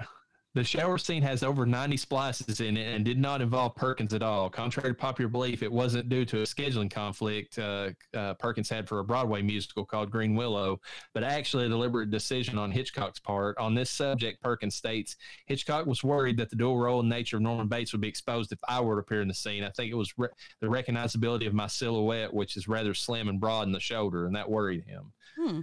The shower scene has over 90 splices in it and did not involve Perkins at all. Contrary to popular belief, it wasn't due to a scheduling conflict uh, uh, Perkins had for a Broadway musical called Greenwillow, but actually a deliberate decision on Hitchcock's part. On this subject, Perkins states Hitchcock was worried that the dual role and nature of Norman Bates would be exposed if I were to appear in the scene. I think it was re- the recognizability of my silhouette, which is rather slim and broad in the shoulder, and that worried him. Hmm.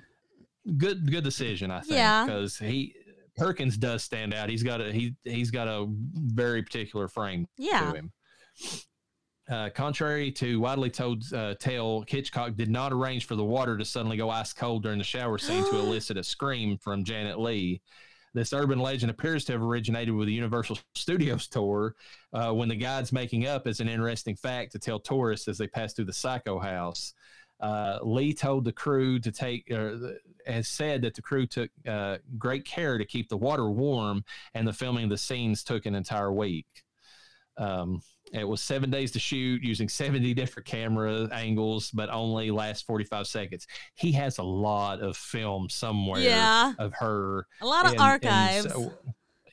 Good, good decision, I think, Yeah. because he Perkins does stand out. He's got a he he's got a very particular frame Yeah. to him. Uh, contrary to widely told uh, tale, Hitchcock did not arrange for the water to suddenly go ice cold during the shower scene to elicit a scream from Janet Leigh. This urban legend appears to have originated with the Universal Studios tour, uh, when the guide's making up as an interesting fact to tell tourists as they pass through the Psycho House. Uh, Leigh told the crew to take, uh, has said that the crew took uh, great care to keep the water warm, and the filming of the scenes took an entire week. Um, it was seven days to shoot using 70 different camera angles, but only last 45 seconds. He has a lot of film somewhere Yeah. of her. A lot of and- and archives. so-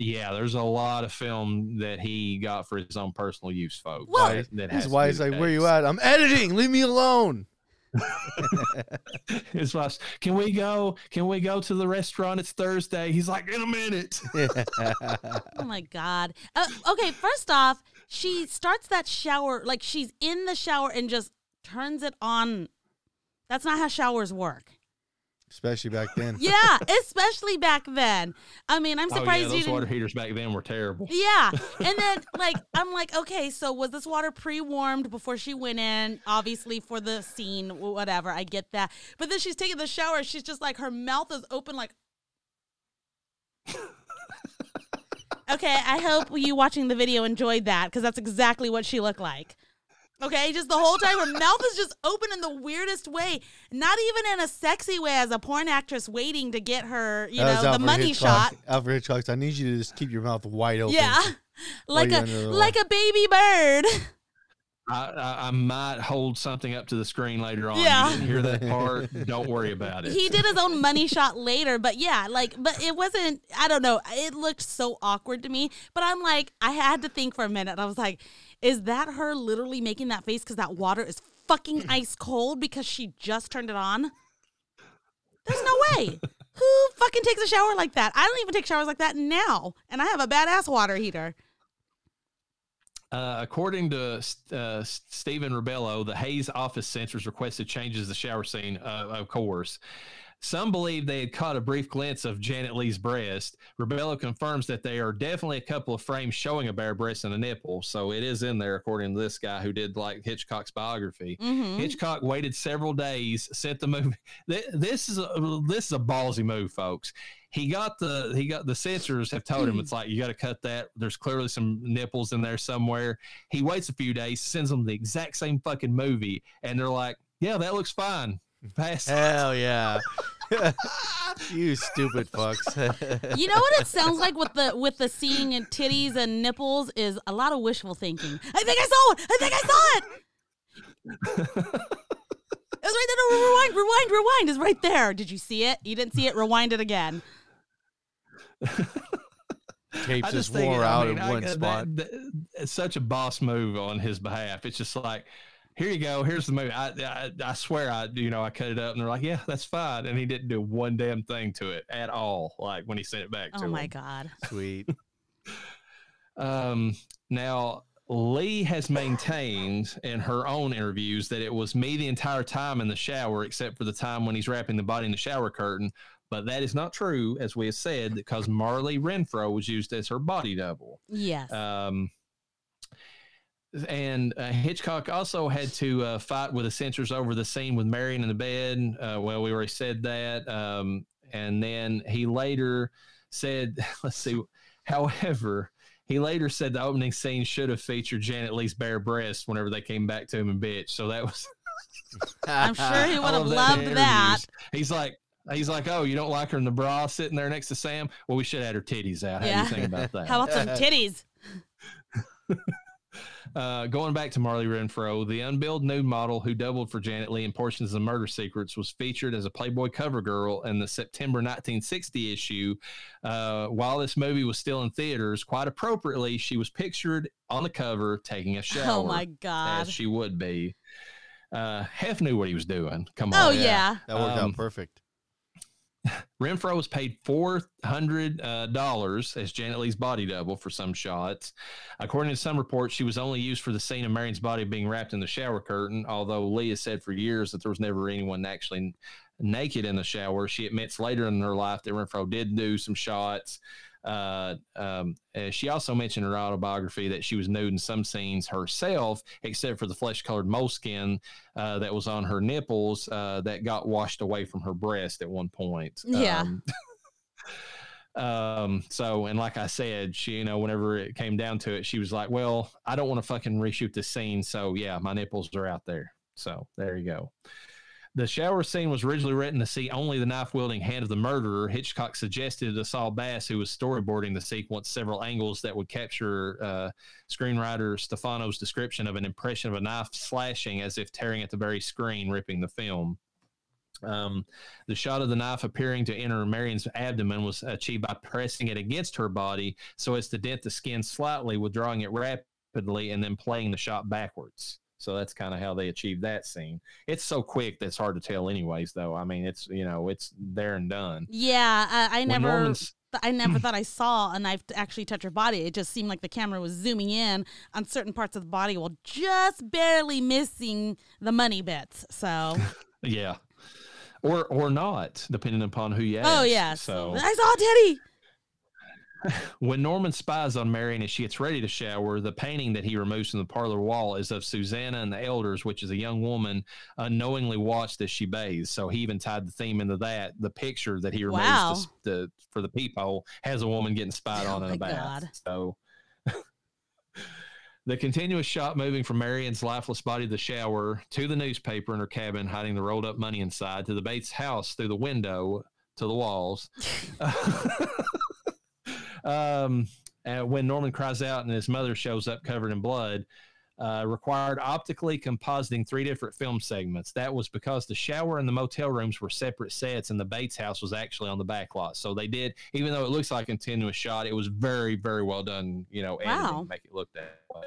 yeah, there's a lot of film that he got for his own personal use, folks. Well- that, that has His to like, "Where you at? I'm editing. Leave me alone." His boss, can we go? Can we go to the restaurant? It's Thursday. He's like, in a minute. Oh my god. Uh, okay, first off, she starts that shower like she's in the shower and just turns it on. That's not how showers work. Especially back then. Yeah, especially back then. I mean, I'm oh yeah, surprised you those didn't. water heaters back then were terrible. Yeah. And then like I'm like, okay, so was this water pre-warmed before she went in? Obviously for the scene, whatever. I get that. But then she's taking the shower, she's just like her mouth is open like Okay, I hope you watching the video enjoyed that because that's exactly what she looked like. Okay, just the whole time her mouth is just open in the weirdest way, not even in a sexy way as a porn actress waiting to get her, you That know, the Alfred money Hitchcock. shot. Alfred Hitchcock, I need you to just keep your mouth wide open. Yeah, like a like a baby bird. I, I, I might hold something up to the screen later on. Yeah. You didn't hear that part? Don't worry about it. he did his own money shot later, but yeah, like, but it wasn't. I don't know. It looked so awkward to me. But I'm like, I had to think for a minute. I was like, is that her literally making that face because that water is fucking ice cold because she just turned it on? There's no way. Who fucking takes a shower like that? I don't even take showers like that now, and I have a badass water heater. Uh, according to uh, Stephen Rebello, the Hays office censors requested changes to the shower scene, uh, of course. Some believe they had caught a brief glimpse of Janet Leigh's breast. Rebello confirms that there are definitely a couple of frames showing a bare breast and a nipple. So it is in there, according to this guy who did like Hitchcock's biography. Mm-hmm. Hitchcock waited several days, sent the movie. This is a, this is a ballsy move, folks. He got the he got the censors have told him it's like you got to cut that. There's clearly some nipples in there somewhere. He waits a few days, sends them the exact same fucking movie, and they're like, "Yeah, that looks fine." Pass. Hell yeah. you stupid fucks. You know what it sounds like with the with the seeing and titties and nipples is a lot of wishful thinking. I think I saw it. I think I saw it. It was right there. No, rewind, rewind, rewind is right there. Did you see it? You didn't see it. Rewind it again. Tape just just think, wore I out mean, in I- one that- spot. that- it's such a boss move on his behalf. It's just like, here you go. Here's the movie. I, I, I swear, I, you know, I cut it up, and they're like, yeah, that's fine. And he didn't do one damn thing to it at all. Like when he sent it back to Oh my him. god. Sweet. Um, now Leigh has maintained in her own interviews that it was me the entire time in the shower, except for the time when he's wrapping the body in the shower curtain. But that is not true, as we have said, because Marli Renfro was used as her body double. Yes. Um, and uh, Hitchcock also had to uh, fight with the censors over the scene with Marion in the bed. Uh, well, we already said that. Um, and then he later said, let's see, however, he later said the opening scene should have featured Janet Leigh's bare breast whenever they came back to him and bitch. So that was, I'm sure he would have that loved that. He's like, He's like, oh, you don't like her in the bra sitting there next to Sam? Well, we should add her titties out. How do you think about that? How about some titties? Uh, going back to Marli Renfro, the unbilled nude model who doubled for Janet Leigh in portions of Murder Secrets was featured as a Playboy cover girl in the September 1960 issue. Uh, while this movie was still in theaters, quite appropriately, she was pictured on the cover taking a shower, Oh my god. as she would be. Uh, Hef knew what he was doing. Come on. Oh yeah. yeah. That worked Um, out perfect. Renfro was paid four hundred uh, dollars as Janet Leigh's body double for some shots. According to some reports, she was only used for the scene of Marion's body being wrapped in the shower curtain. Although Leigh has said for years that there was never anyone actually naked in the shower, she admits later in her life that Renfro did do some shots. Uh, um, uh, she also mentioned in her autobiography that she was nude in some scenes herself, except for the flesh-colored moleskin uh, that was on her nipples uh, that got washed away from her breast at one point. Yeah. Um, um, so, and like I said, she, you know, whenever it came down to it, she was like, well, I don't want to fucking reshoot this scene. So, yeah, my nipples are out there. So, there you go. The shower scene was originally written to see only the knife wielding hand of the murderer. Hitchcock suggested to Saul Bass, who was storyboarding the sequence, several angles that would capture uh, screenwriter Stefano's description of an impression of a knife slashing as if tearing at the very screen, ripping the film. Um, the shot of the knife appearing to enter Marion's abdomen was achieved by pressing it against her body so as to dent the skin slightly, withdrawing it rapidly, and then playing the shot backwards. So that's kind of how they achieved that scene. It's so quick that's hard to tell, anyways. Though I mean, it's you know it's there and done. Yeah, I, I never. Norman's- I never thought I saw a knife to actually touch her body. It just seemed like the camera was zooming in on certain parts of the body while just barely missing the money bits. So, Yeah, or or not, depending upon who you oh, ask. oh yes, So I saw titty. When Norman spies on Marion as she gets ready to shower, the painting that he removes from the parlor wall is of Susanna and the elders, which is a young woman unknowingly watched as she bathes. So he even tied the theme into that. The picture that he removes Wow. to, to, for the peephole has a woman getting spied Oh on in a bath. God. So. The continuous shot moving from Marion's lifeless body to the shower to the newspaper in her cabin, hiding the rolled up money inside, to the Bates house through the window to the walls. um, when Norman cries out and his mother shows up covered in blood, uh, required optically compositing three different film segments. That was because the shower and the motel rooms were separate sets, and the Bates house was actually on the back lot. So they did, even though it looks like a continuous shot, it was very, very well done. You know, Wow. to make it look that way.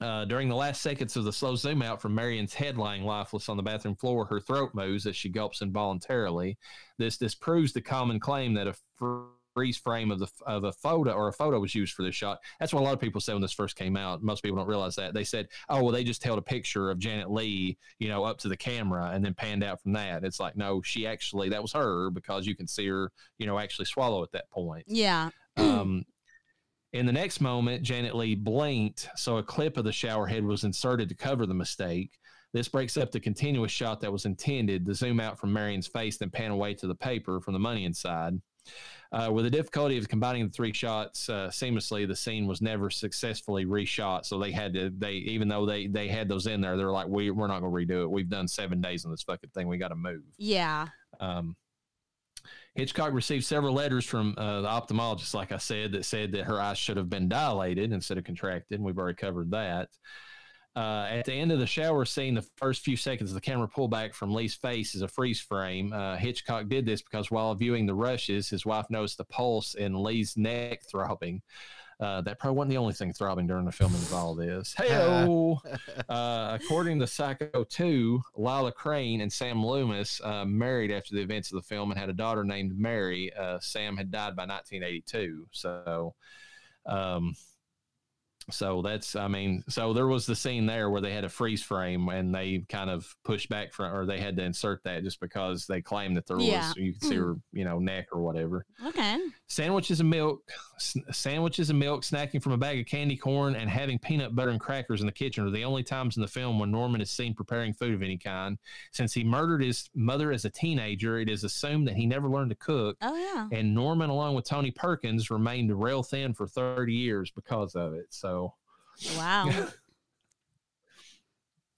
Uh, during the last seconds of the slow zoom out from Marion's head lying lifeless on the bathroom floor, her throat moves as she gulps involuntarily. This this proves the common claim that a freeze frame of the of a photo or a photo was used for this shot. That's what a lot of people said when this first came out. Most people don't realize that. They said, "Oh, well, they just held a picture of Janet Leigh, you know, up to the camera and then panned out from that." It's like, no, she actually that was her because you can see her, you know, actually swallow at that point. Yeah. Um, in the next moment, Janet Leigh blinked, so a clip of the shower head was inserted to cover the mistake. This breaks up the continuous shot that was intended to zoom out from Marion's face, then pan away to the paper from the money inside. Uh, with the difficulty of combining the three shots uh, seamlessly, the scene was never successfully reshot. So they had to, they even though they they had those in there, they're like, we we're not going to redo it. We've done seven days on this fucking thing. We got to move. Yeah. Um, Hitchcock received several letters from uh, the ophthalmologist, like I said, that said that her eyes should have been dilated instead of contracted. And we've already covered that. Uh, at the end of the shower scene, the first few seconds of the camera pullback from Leigh's face is a freeze frame. Uh, Hitchcock did this because while viewing the rushes, his wife noticed the pulse in Leigh's neck throbbing. Uh, that probably wasn't the only thing throbbing during the filming of all this. Hey, uh, according to Psycho 2, Lila Crane and Sam Loomis uh, married after the events of the film and had a daughter named Mary. Uh, Sam had died by 1982. So, um, so that's, I mean, so there was the scene there where they had a freeze frame and they kind of pushed back from, or they had to insert that just because they claimed that there Yeah. was, you could see hmm. her, you know, neck or whatever Okay. sandwiches and milk, s- sandwiches and milk, snacking from a bag of candy corn, and having peanut butter and crackers in the kitchen are the only times in the film when Norman is seen preparing food of any kind. Since he murdered his mother as a teenager, it is assumed that he never learned to cook. Oh yeah. And Norman, along with Tony Perkins, remained rail thin for 30 years because of it. So, Wow.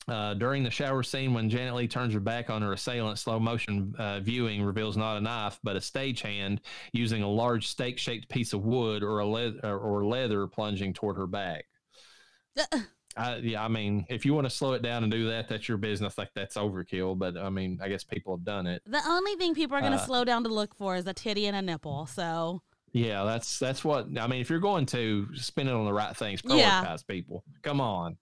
uh, during the shower scene, when Janet Leigh turns her back on her assailant, slow motion uh, viewing reveals not a knife, but a stagehand using a large steak shaped piece of wood or a leather or leather plunging toward her back. Uh, I, yeah, I mean, if you want to slow it down and do that, that's your business. Like that's overkill, but I mean, I guess people have done it. the only thing people are going to Uh, slow down to look for is a titty and a nipple. So Yeah, that's that's what I mean. If you're going to spend it on the right things, Yeah. prioritize people. Come on.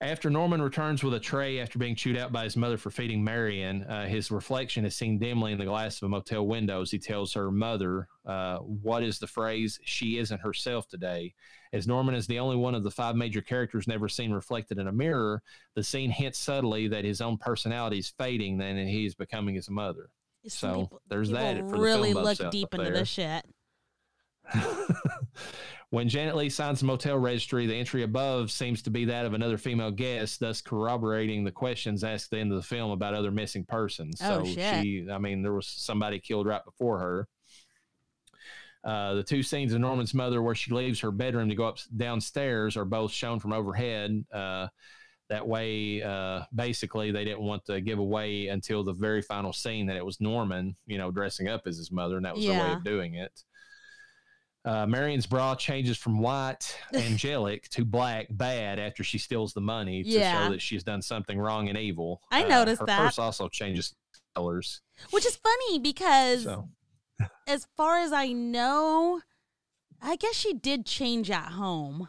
After Norman returns with a tray after being chewed out by his mother for feeding Marion, uh, his reflection is seen dimly in the glass of a motel window as he tells her mother, uh, What is the phrase? She isn't herself today. As Norman is the only one of the five major characters never seen reflected in a mirror, the scene hints subtly that his own personality is fading and he is becoming his mother. So, people, there's people that for really look deep into there. this shit. when Janet Leigh signs the motel registry, the entry above seems to be that of another female guest, thus corroborating the questions asked at the end of the film about other missing persons. Oh, so shit. she, I mean, there was somebody killed right before her. Uh, the two scenes of Norman's mother, where she leaves her bedroom to go up downstairs, are both shown from overhead. Uh, that way, uh, basically, they didn't want to give away until the very final scene that it was Norman, you know, dressing up as his mother, and that was their way of doing it. Uh, Marion's bra changes from white, angelic, to black, bad after she steals the money to Yeah. show that she's done something wrong and evil. I Uh, noticed her that. purse also changes colors. Which is funny because So as far as I know, I guess she did change at home.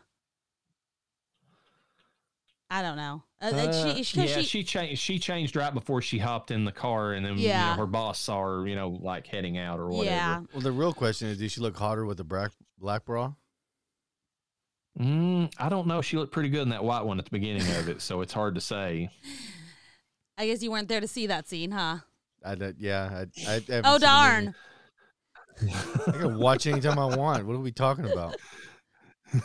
I don't know. Uh, uh, she, she, 'cause yeah, she- she, changed. She changed right before she hopped in the car, and then you know, her boss saw her, you know, like heading out or whatever. yeah. Well, the real question is, did she look hotter with the black black bra? Mm, I don't know. She looked pretty good in that white one at the beginning of it, so it's hard to say. I guess you weren't there to see that scene, huh? I did, yeah. I, I Oh darn! I can watch anytime I want. What are we talking about?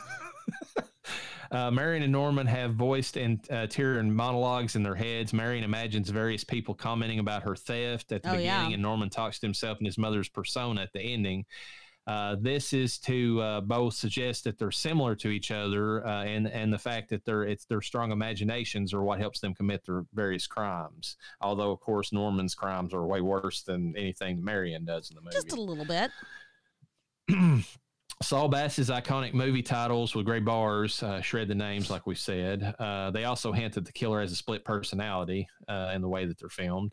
Uh, Marion and Norman have voiced and uh, interior monologues in their heads. Marion imagines various people commenting about her theft at the Oh, beginning, yeah. and Norman talks to himself and his mother's persona at the ending. Uh, this is to uh, both suggest that they're similar to each other, uh, and and the fact that they're it's their strong imaginations are what helps them commit their various crimes. Although, of course, Norman's crimes are way worse than anything Marion does in the movie. Just a little bit. Saul Bass's iconic movie titles with gray bars uh, shred the names, like we said. Uh, they also hint that the killer has a split personality uh, in the way that they're filmed.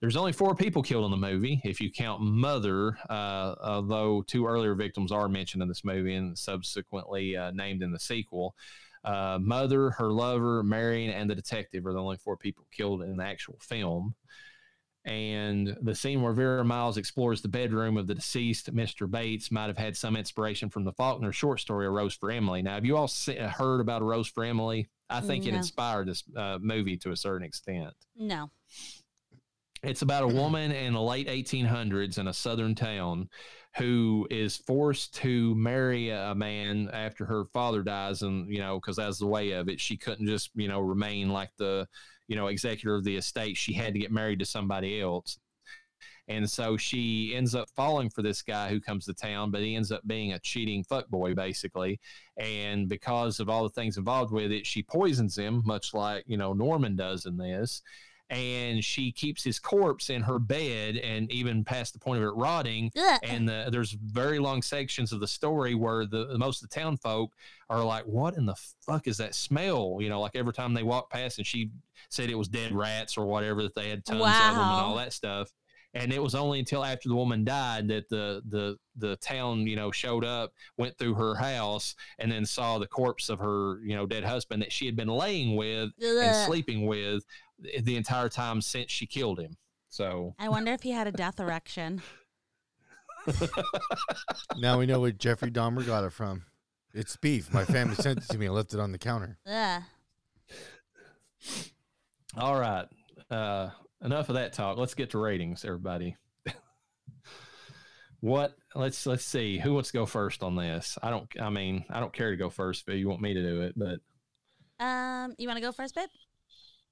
There's only four people killed in the movie, if you count Mother, uh, although two earlier victims are mentioned in this movie and subsequently uh, named in the sequel. Uh, Mother, her lover, Marion, and the detective are the only four people killed in the actual film and the scene where Vera Miles explores the bedroom of the deceased Mr. Bates might have had some inspiration from the Faulkner short story "A Rose for Emily." Now, have you all se- heard about "A Rose for Emily"? I think it inspired this uh, movie to a certain extent. No. It's about a woman in the late 1800s in a southern town who is forced to marry a man after her father dies, and you know, because that's the way of it. She couldn't just you know remain like the you know executor of the estate. She had to get married to somebody else. And so she ends up falling for this guy who comes to town, but he ends up being a cheating fuckboy, basically. And because of all the things involved with it, she poisons him, much like, you know, Norman does in this and she keeps his corpse in her bed and even past the point of it rotting. Ugh. and the, there's very long sections of the story where the most of the town folk are like what in the fuck is that smell? You know like every time they walk past and she said it was dead rats or whatever that they had tons of them and all that stuff and it was only until after the woman died that the the the town you know showed up went through her house and then saw the corpse of her you know dead husband that she had been laying with and sleeping with the entire time since she killed him. So I wonder if he had a death erection. Now we know where Jeffrey Dahmer got it from. It's beef. My family sent it to me. I left it on the counter. Yeah. all right. Uh enough of that talk. Let's get to ratings, everybody. what let's let's see. Who wants to go first on this? I don't I mean, I don't care to go first but you want me to do it, but Um, you want to go first, babe?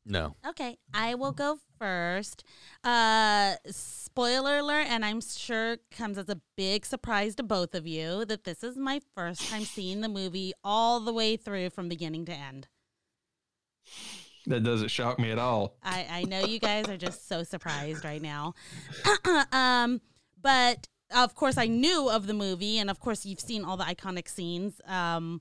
No. Okay, I will go first. Uh, spoiler alert, and I'm sure comes as a big surprise to both of you that this is my first time seeing the movie all the way through from beginning to end. That doesn't shock me at all. I, I know you guys are just so surprised right now. um, but of course, I knew of the movie, and of course, you've seen all the iconic scenes. Um,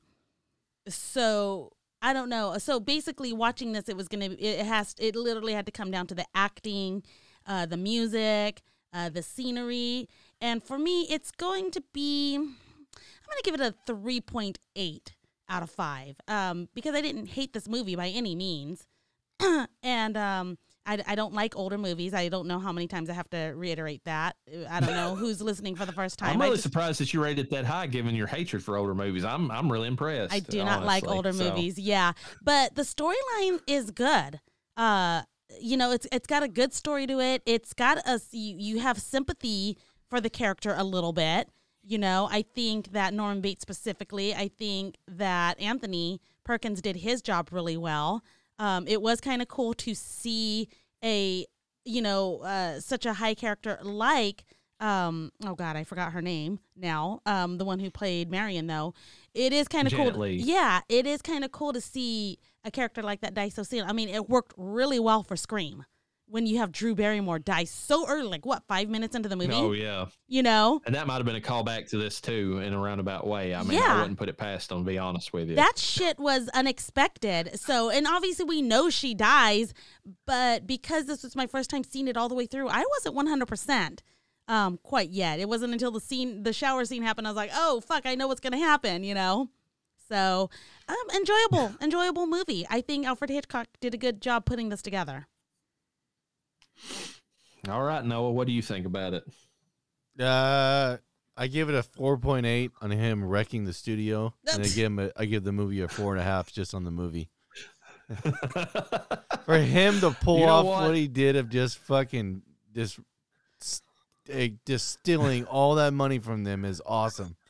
so I don't know. So basically, watching this, it was gonna. It has. It literally had to come down to the acting, uh, the music, uh, the scenery, and for me, it's going to be. I'm gonna give it a three point eight out of five. Um, because I didn't hate this movie by any means and um, I, I don't like older movies. I don't know how many times I have to reiterate that. I don't know who's listening for the first time. I'm really just- surprised that you rated it that high given your hatred for older movies. I'm I'm really impressed. I do not like older So, movies. Yeah, but the storyline is good. Uh, you know, it's it's got a good story to it. It's got us. You, you have sympathy for the character a little bit. You know, I think that Norman Bates specifically. I think that Anthony Perkins did his job really well. Um, it was kind of cool to see a you know uh, such a high character like um oh god i forgot her name now um the one who played marion though. It is kind of cool to- yeah it is kind of cool to see a character like that die so soon i mean it worked really well for scream when you have drew barrymore die so early like what five minutes into the movie Oh yeah, you know and that might have been a callback to this too in a roundabout way. I mean, Yeah. I wouldn't put it past them. To be honest with you, that shit was unexpected. So, and obviously we know she dies, but because this was my first time seeing it all the way through, I wasn't 100% um quite yet. It wasn't until the scene the shower scene happened I was like, "Oh, fuck, I know what's to happen," you know. So, um, enjoyable, enjoyable movie. I think Alfred Hitchcock did a good job putting this together. All right, Noah, what do you think about it? Uh, I give it a four point eight on him wrecking the studio, and again, I give him a, I give the movie a four and a half just on the movie. For him to pull You know off what? what? he did of just fucking just s- eh, all that money from them is awesome.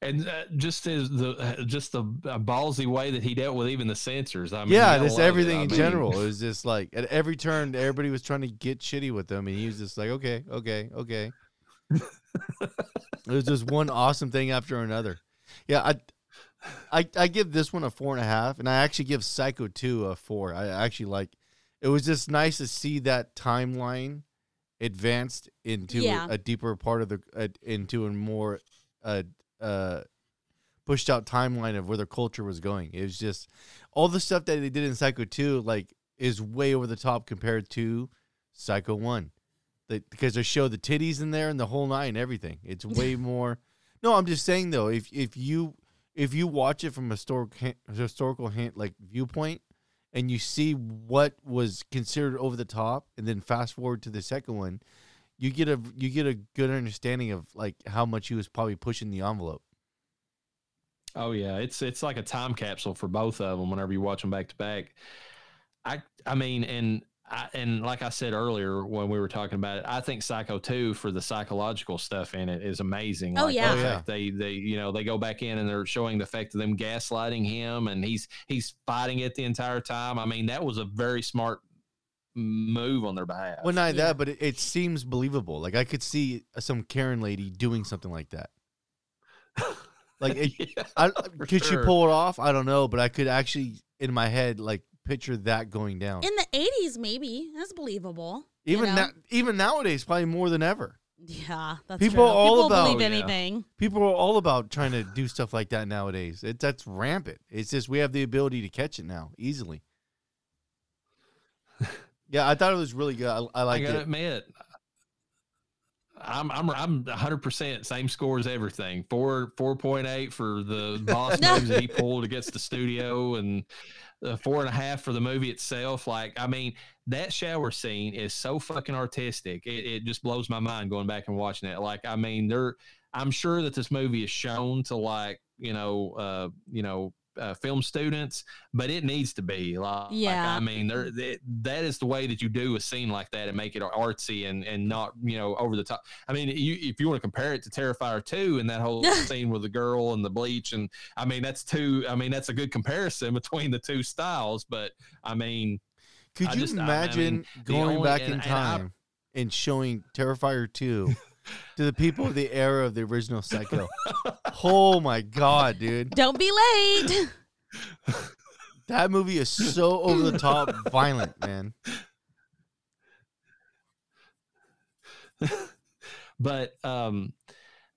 and uh, just as the uh, just the uh, ballsy way that he dealt with even the censors. I mean, yeah, just love it. everything I in mean, general. It was just like at every turn, everybody was trying to get shitty with him, and he was just like, okay, okay, okay. it was just one awesome thing after another. Yeah, I, I, I give this one a four and a half, and I actually give Psycho two a four. I actually like. It was just nice to see that timeline advanced into Yeah. a, a deeper part of the uh, into a more uh uh pushed out timeline of where their culture was going. It was just all the stuff that they did in Psycho 2 like is way over the top compared to Psycho 1. They, because they show the titties in there and the whole nine and everything. It's way more No, I'm just saying though, if if you if you watch it from a historic, historical hint like viewpoint and you see what was considered over the top and then fast forward to the second one, you get a you get a good understanding of like how much he was probably pushing the envelope. Oh yeah, it's it's like a time capsule for both of them. Whenever you watch them back to back, I I mean, and I, and like I said earlier when we were talking about it, I think Psycho Two for the psychological stuff in it is amazing. Oh, Like, yeah. Oh, yeah. fact They they you know they go back in and they're showing the effect of them gaslighting him, and he's he's fighting it the entire time. I mean, that was a very smart move on their behalf. Well, not Yeah. that, but it, it seems believable. Like I could see some Karen lady doing something like that. Like, it, Yeah, I, for could she pull it off? I don't know, but I could actually in my head like picture that going down. In the 80s, maybe. That's believable. you even know? na- even nowadays, probably more than ever. Yeah, that's People true. are all People about- believe Oh, yeah. anything. People are all about trying to do stuff like that nowadays. It, that's rampant. It's just we have the ability to catch it now easily. yeah, I thought it was really good. I, I like it. I gotta admit, I'm I'm I'm 100 percent same score as everything. Four four point eight for the boss No. moves that he pulled against the studio, and uh, four and a half for the movie itself. Like, I mean, that shower scene is so fucking artistic. It, it just blows my mind going back and watching it. Like, I mean, there. I'm sure that this movie is shown to like you know uh you know. Uh, film students, but it needs to be like, Yeah. I mean, there that, that is the way that you do a scene like that and make it artsy and and not you know over the top. I mean, you, if you want to compare it to Terrifier two and that whole scene with the girl and the bleach, and I mean that's two. I mean that's a good comparison between the two styles. But I mean, Could I you just- I- I imagine mean, going only- back and- in and I- time and showing Terrifier 2 to the people of the era of the original Psycho? oh my god, dude. Don't be late. That movie is so over the top violent, man. but um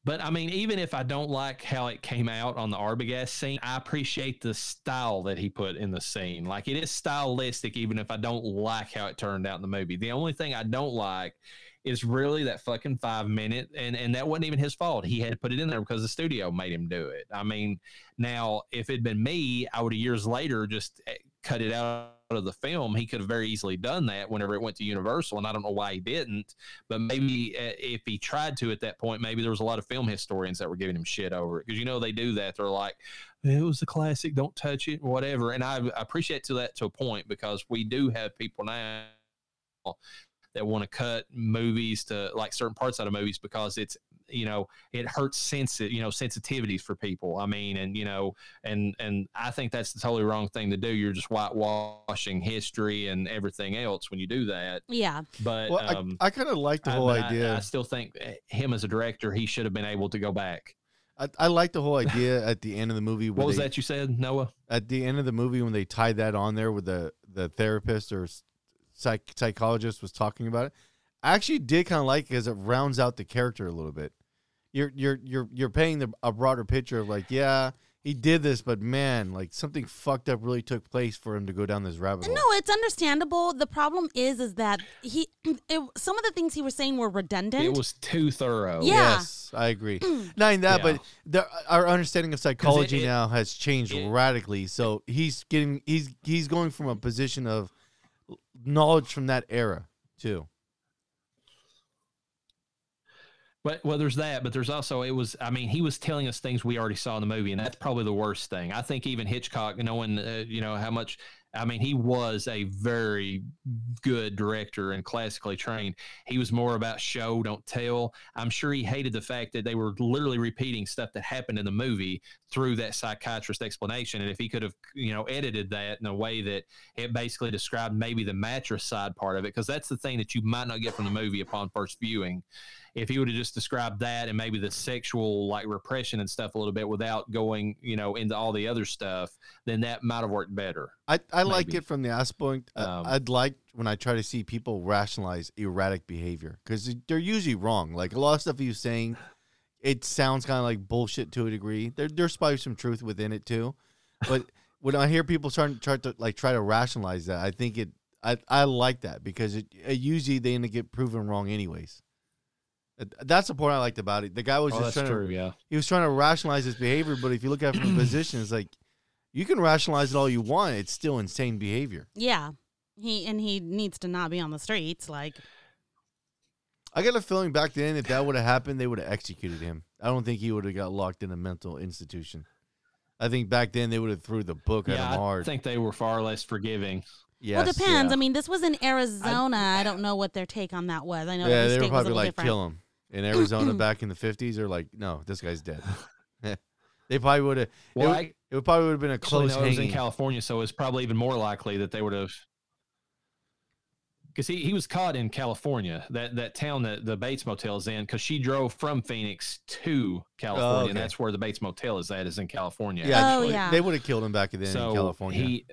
but I mean, even if I don't like how it came out on the Arbogast scene, I appreciate the style that he put in the scene. Like it is stylistic, even if I don't like how it turned out in the movie. The only thing I don't like is really that fucking five minute, and and that wasn't even his fault. He had to put it in there because the studio made him do it. I mean, now if it'd been me, I would have years later just eh, cut it out of the film. He could have very easily done that whenever it went to Universal, and I don't know why he didn't. But maybe uh, if he tried to at that point, maybe there was a lot of film historians that were giving him shit over it because you know they do that. They're like, "It was a classic, don't touch it, whatever." And I appreciate to that to a point because we do have people now that want to cut movies to like certain parts out of movies because it's you know it hurts sensitive you know sensitivities for people i mean and you know and and i think that's the totally wrong thing to do you're just whitewashing history and everything else when you do that yeah. but Well, um I, I kind of like the I- whole I- idea. I, still think eh, him as a director he should have been able to go back I, I like the whole idea at the end of the movie. what was they- that you said noah At the end of the movie, when they tied that on there, with the the therapist or psych, psychologist was talking about it, I actually did kind of like it because it rounds out the character a little bit. You're you're you're you're painting the, a broader picture of like, yeah, he did this, but man, like something fucked up really took place for him to go down this rabbit hole. No, it's understandable. The problem is, is that he, it, some of the things he was saying were redundant. It was too thorough. Yeah. Yes, I agree. Not in that, Yeah. but the, our understanding of psychology it- now has changed it- radically. So he's getting he's he's going from a position of knowledge from that era too. But well, there's that, but there's also it was. I mean, he was telling us things we already saw in the movie, and that's probably the worst thing. I think even Hitchcock, knowing uh, you know how much. I mean, he was a very good director and classically trained. He was more about show, don't tell. I'm sure he hated the fact that they were literally repeating stuff that happened in the movie through that psychiatrist explanation. And if he could have, you know, edited that in a way that it basically described maybe the matricide part of it, because that's the thing that you might not get from the movie upon first viewing if he would have just described that and maybe the sexual like repression and stuff a little bit without going, you know, into all the other stuff, then that might have worked better. I, I like it from the aspect. uh, Um, I'd like when I try to see people rationalize erratic behavior because they're usually wrong. Like a lot of stuff he was saying, it sounds kind of like bullshit to a degree. There, there's probably some truth within it too, but when I hear people starting to try to like try to rationalize that, I think it. I, I like that because it, it usually they end up get proven wrong anyways. That's the point I liked about it. The guy was Oh, just that's trying to, yeah. he was trying to rationalize his behavior, but if you look at it from the position, it's like you can rationalize it all you want. It's still insane behavior. yeah, he and he needs to not be on the streets. Like, I got a feeling back then, if that would have happened, they would have executed him. I don't think he would have got locked in a mental institution. I think back then they would have threw the book at Yeah, him I hard. think they were far less forgiving. yes. well, it depends. yeah. I mean, this was in Arizona. I, don't know what their take on that was. I know Yeah, every they were state was a probably little like, different. kill him. In Arizona back in the 50s, they're like, no, this guy's dead. they probably would have, Well, would- I it probably would have been a close know it was in. California, so it's probably even more likely that they would have. Because he, he was caught in California, that, that town that the Bates Motel is in, because she drove from Phoenix to California, okay. and that's where the Bates Motel is at, is in California. yeah, Oh, they- yeah. they would have killed him back then so in California. he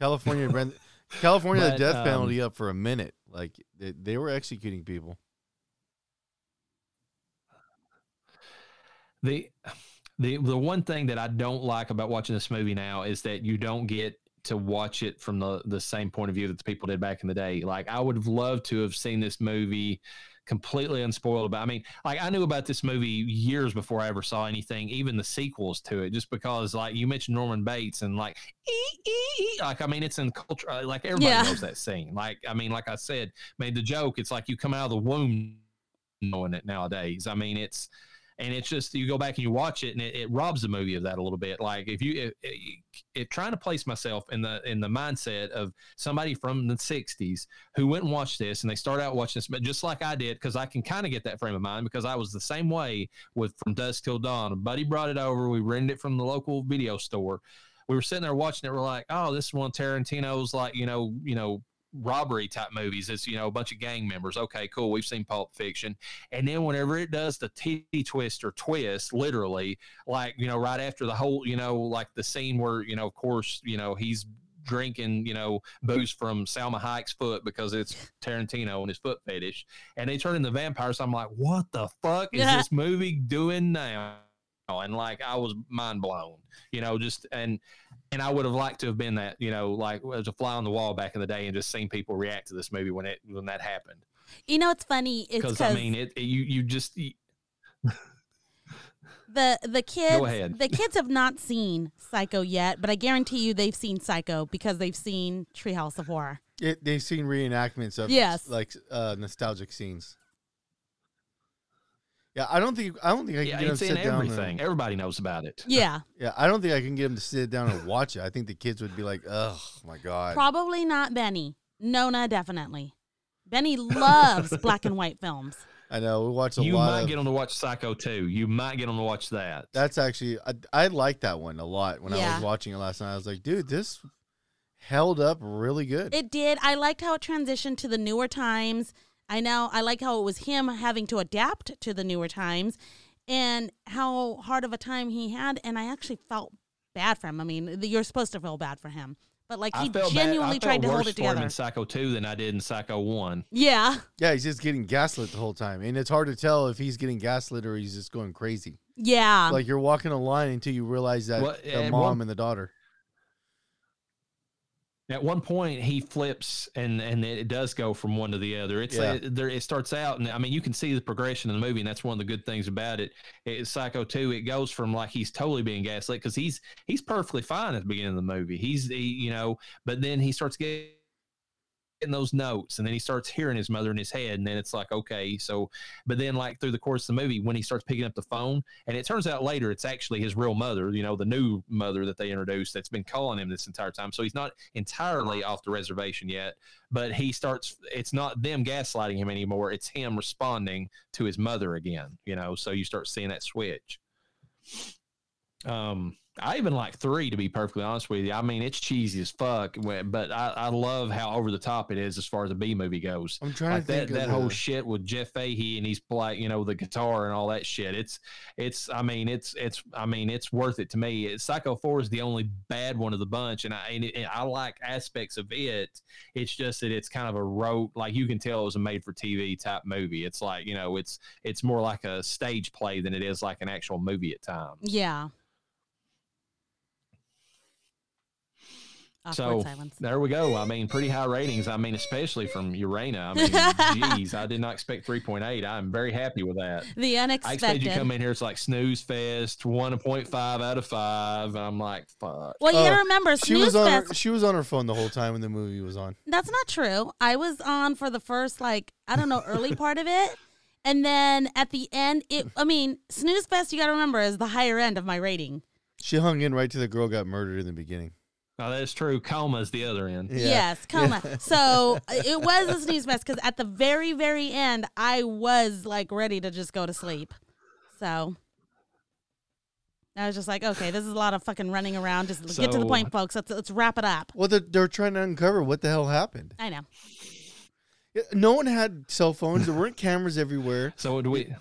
California, ran- California, had the But, death um, penalty up for a minute. Like they, they were executing people. The the the one thing that I don't like about watching this movie now is that you don't get to watch it from the the same point of view that the people did back in the day. Like I would have loved to have seen this movie completely unspoiled about. I mean, like I knew about this movie years before I ever saw anything, even the sequels to it, just because like you mentioned Norman Bates and like "Ee, ee, ee," like I mean it's in culture uh, like everybody Yeah. knows that scene. Like I mean, like I said, made the joke, it's like you come out of the womb knowing it nowadays. I mean, it's and it's just you go back and you watch it and it, it robs the movie of that a little bit. Like if you it, trying to place myself in the in the mindset of somebody from the 60s who went and watched this and they start out watching this but just like i did because i can kind of get that frame of mind because i was the same way with from dusk till dawn. Buddy brought it over we rented it from the local video store. We were sitting there watching it we're like oh this is one tarantino's like you know you know robbery type movies it's you know a bunch of gang members okay cool we've seen pulp fiction and then whenever it does the titty twist or twist, literally, like, you know, right after the whole, you know, like the scene where, you know, of course, you know, he's drinking, you know, booze from Salma Hayek's foot because it's Tarantino and his foot fetish. And they turn into vampires. I'm like, what the fuck is Yeah. this movie doing now? And like, I was mind blown, you know, just, and, and I would have liked to have been that, you know, like as a fly on the wall back in the day and just seen people react to this movie when it, when that happened You know, it's funny. Because because I mean, it, it- you you just you- the the kids ahead. the kids have not seen Psycho yet, but I guarantee you they've seen Psycho because they've seen Treehouse of Horror. It, they've seen reenactments of Yes. like uh, nostalgic scenes. Yeah, I don't think I don't think I can yeah, get them it's to sit down. everything. And, Everybody knows about it. Yeah, yeah, I don't think I can get them to sit down and watch it. I think the kids would be like, "Oh my god." probably not Benny. Nona definitely. Benny loves black and white films. I know we watch a You lot You might of. get them to watch Psycho too. You might get them to watch that. That's actually I, I like that one a lot. When I was watching it last night, I was like, "Dude, this held up really good." It did. I liked how it transitioned to the newer times. I know I like how it was him having to adapt to the newer times and how hard of a time he had. And I actually felt bad for him. I mean, you're supposed to feel bad for him, but like I he felt bad- genuinely I tried felt to hold worse it for him together. in Psycho 2 than I did in Psycho 1. Yeah. yeah, he's just getting gaslit the whole time, and it's hard to tell if he's getting gaslit or he's just going crazy. Yeah. Like you're walking a line until you realize that Well, the mom one- and the daughter. At one point, he flips, and and it does go from one to the other. It's Yeah. uh, there. It starts out, and I mean, you can see the progression in the movie, and that's one of the good things about it. It's Psycho two. It goes from like he's totally being gaslit because he's he's perfectly fine at the beginning of the movie. He's he, you know, but then he starts getting getting those notes and then he starts hearing his mother in his head and then it's like okay so but then like through the course of the movie when he starts picking up the phone and it turns out later it's actually his real mother you know the new mother that they introduced that's been calling him this entire time so he's not entirely off the reservation yet but he starts it's not them gaslighting him anymore it's him responding to his mother again you know so you start seeing that switch. Um I even like three to be perfectly honest with you. I mean, it's cheesy as fuck, but I, I love how over the top it is as far as a B movie goes. I'm trying Like to that, think that of whole the- shit with Jeff Fahey and he's like, you know, the guitar and all that shit. It's, it's, I mean, it's, it's, I mean, it's worth it to me. It's, Psycho 4 is the only bad one of the bunch. And I, and, it, and I like aspects of it. It's just that it's kind of a rote, like you can tell it was a made for TV type movie. It's like, you know, it's, it's more like a stage play than it is like an actual movie at times. yeah. Awkward So silence. there we go. I mean, pretty high ratings. I mean, especially from Urena. I mean, geez, I did not expect 3.8. I'm very happy with that. The unexpected. I expected unexpected. you to come in here. It's like snooze fest, 1.5 out of five. I'm like, fuck. well, you gotta oh, remember, She Snooze was on. Fest. Her, she was on her phone the whole time when the movie was on. That's not true. I was on for the first like I don't know early part of it, and then at the end, it. I mean, Snooze Fest. You got to remember is the higher end of my rating. She hung in right to the girl got murdered in the beginning. Now, that's true. Coma is the other end. Yeah. Yes, coma. So uh, it was a snooze fest because at the very, very end, I was like ready to just go to sleep. So I was just like, okay, this is a lot of fucking running around. Just get to the point, folks. Let's let's wrap it up. Well, they're, they're trying to uncover what the hell happened. I know. No one had cell phones. There weren't cameras everywhere. So do we?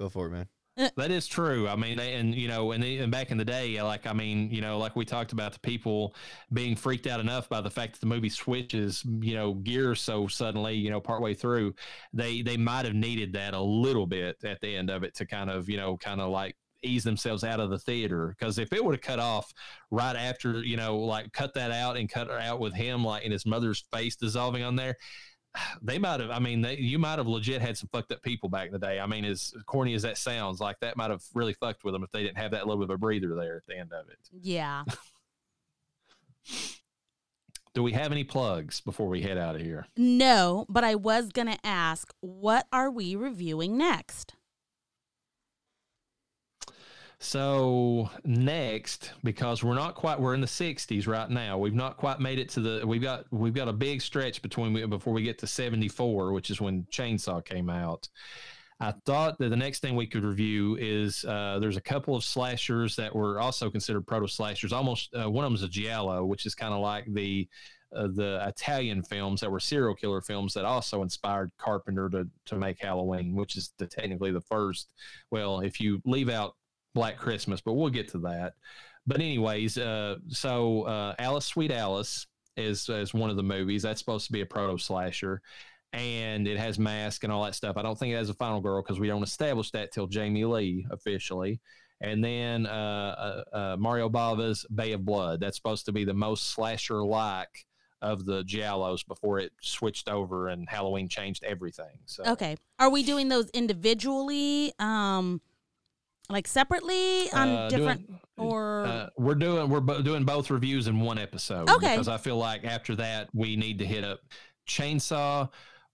Go for it, man. That is true. I mean, and you know, and, and back in the day, like I mean, you know, like we talked about the people being freaked out enough by the fact that the movie switches, you know, gears so suddenly, you know, partway through, they they might have needed that a little bit at the end of it to kind of, you know, kind of like ease themselves out of the theater because if it would have cut off right after you know like cut that out and cut her out with him like in his mother's face dissolving on there they might have. I mean, they, you might have legit had some fucked up people back in the day. I mean, as corny as that sounds, like that might have really fucked with them if they didn't have that little bit of a breather there at the end of it. Yeah. Do we have any plugs before we head out of here? No, but I was gonna ask, what are we reviewing next? So next, because we're not quite, we're in the '60s right now. We've not quite made it to the. We've got we've got a big stretch between before we get to '74, which is when Chainsaw came out. I thought that the next thing we could review is uh, there's a couple of slashers that were also considered proto slashers. Almost uh, one of them is a giallo, which is kind of like the uh, the Italian films that were serial killer films that also inspired Carpenter to to make Halloween, which is the, technically the first. Well, if you leave out Black Christmas, but we'll get to that. But anyways, uh, so uh, Alice Sweet Alice is is one of the movies that's supposed to be a proto slasher, and it has mask and all that stuff. I don't think it has a final girl because we don't establish that till Jamie Lee officially. And then uh, uh, uh, Mario Bava's Bay of Blood. That's supposed to be the most slasher like of the Giallos before it switched over and Halloween changed everything. So Okay. Are we doing those individually? Um like separately on uh, different doing- or Uh, we're doing we're bo- doing both reviews in one episode. Okay. Because I feel like after that we need to hit up Chainsaw,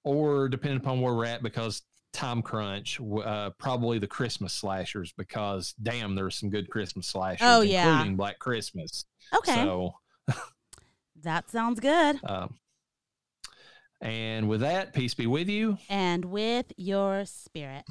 or depending upon where we're at, because time crunch, uh, probably the Christmas slashers. Because damn, there's some good Christmas slashers, Oh, yeah. including Black Christmas. Okay. So, that sounds good. um, and with that, peace be with you. And with your spirit.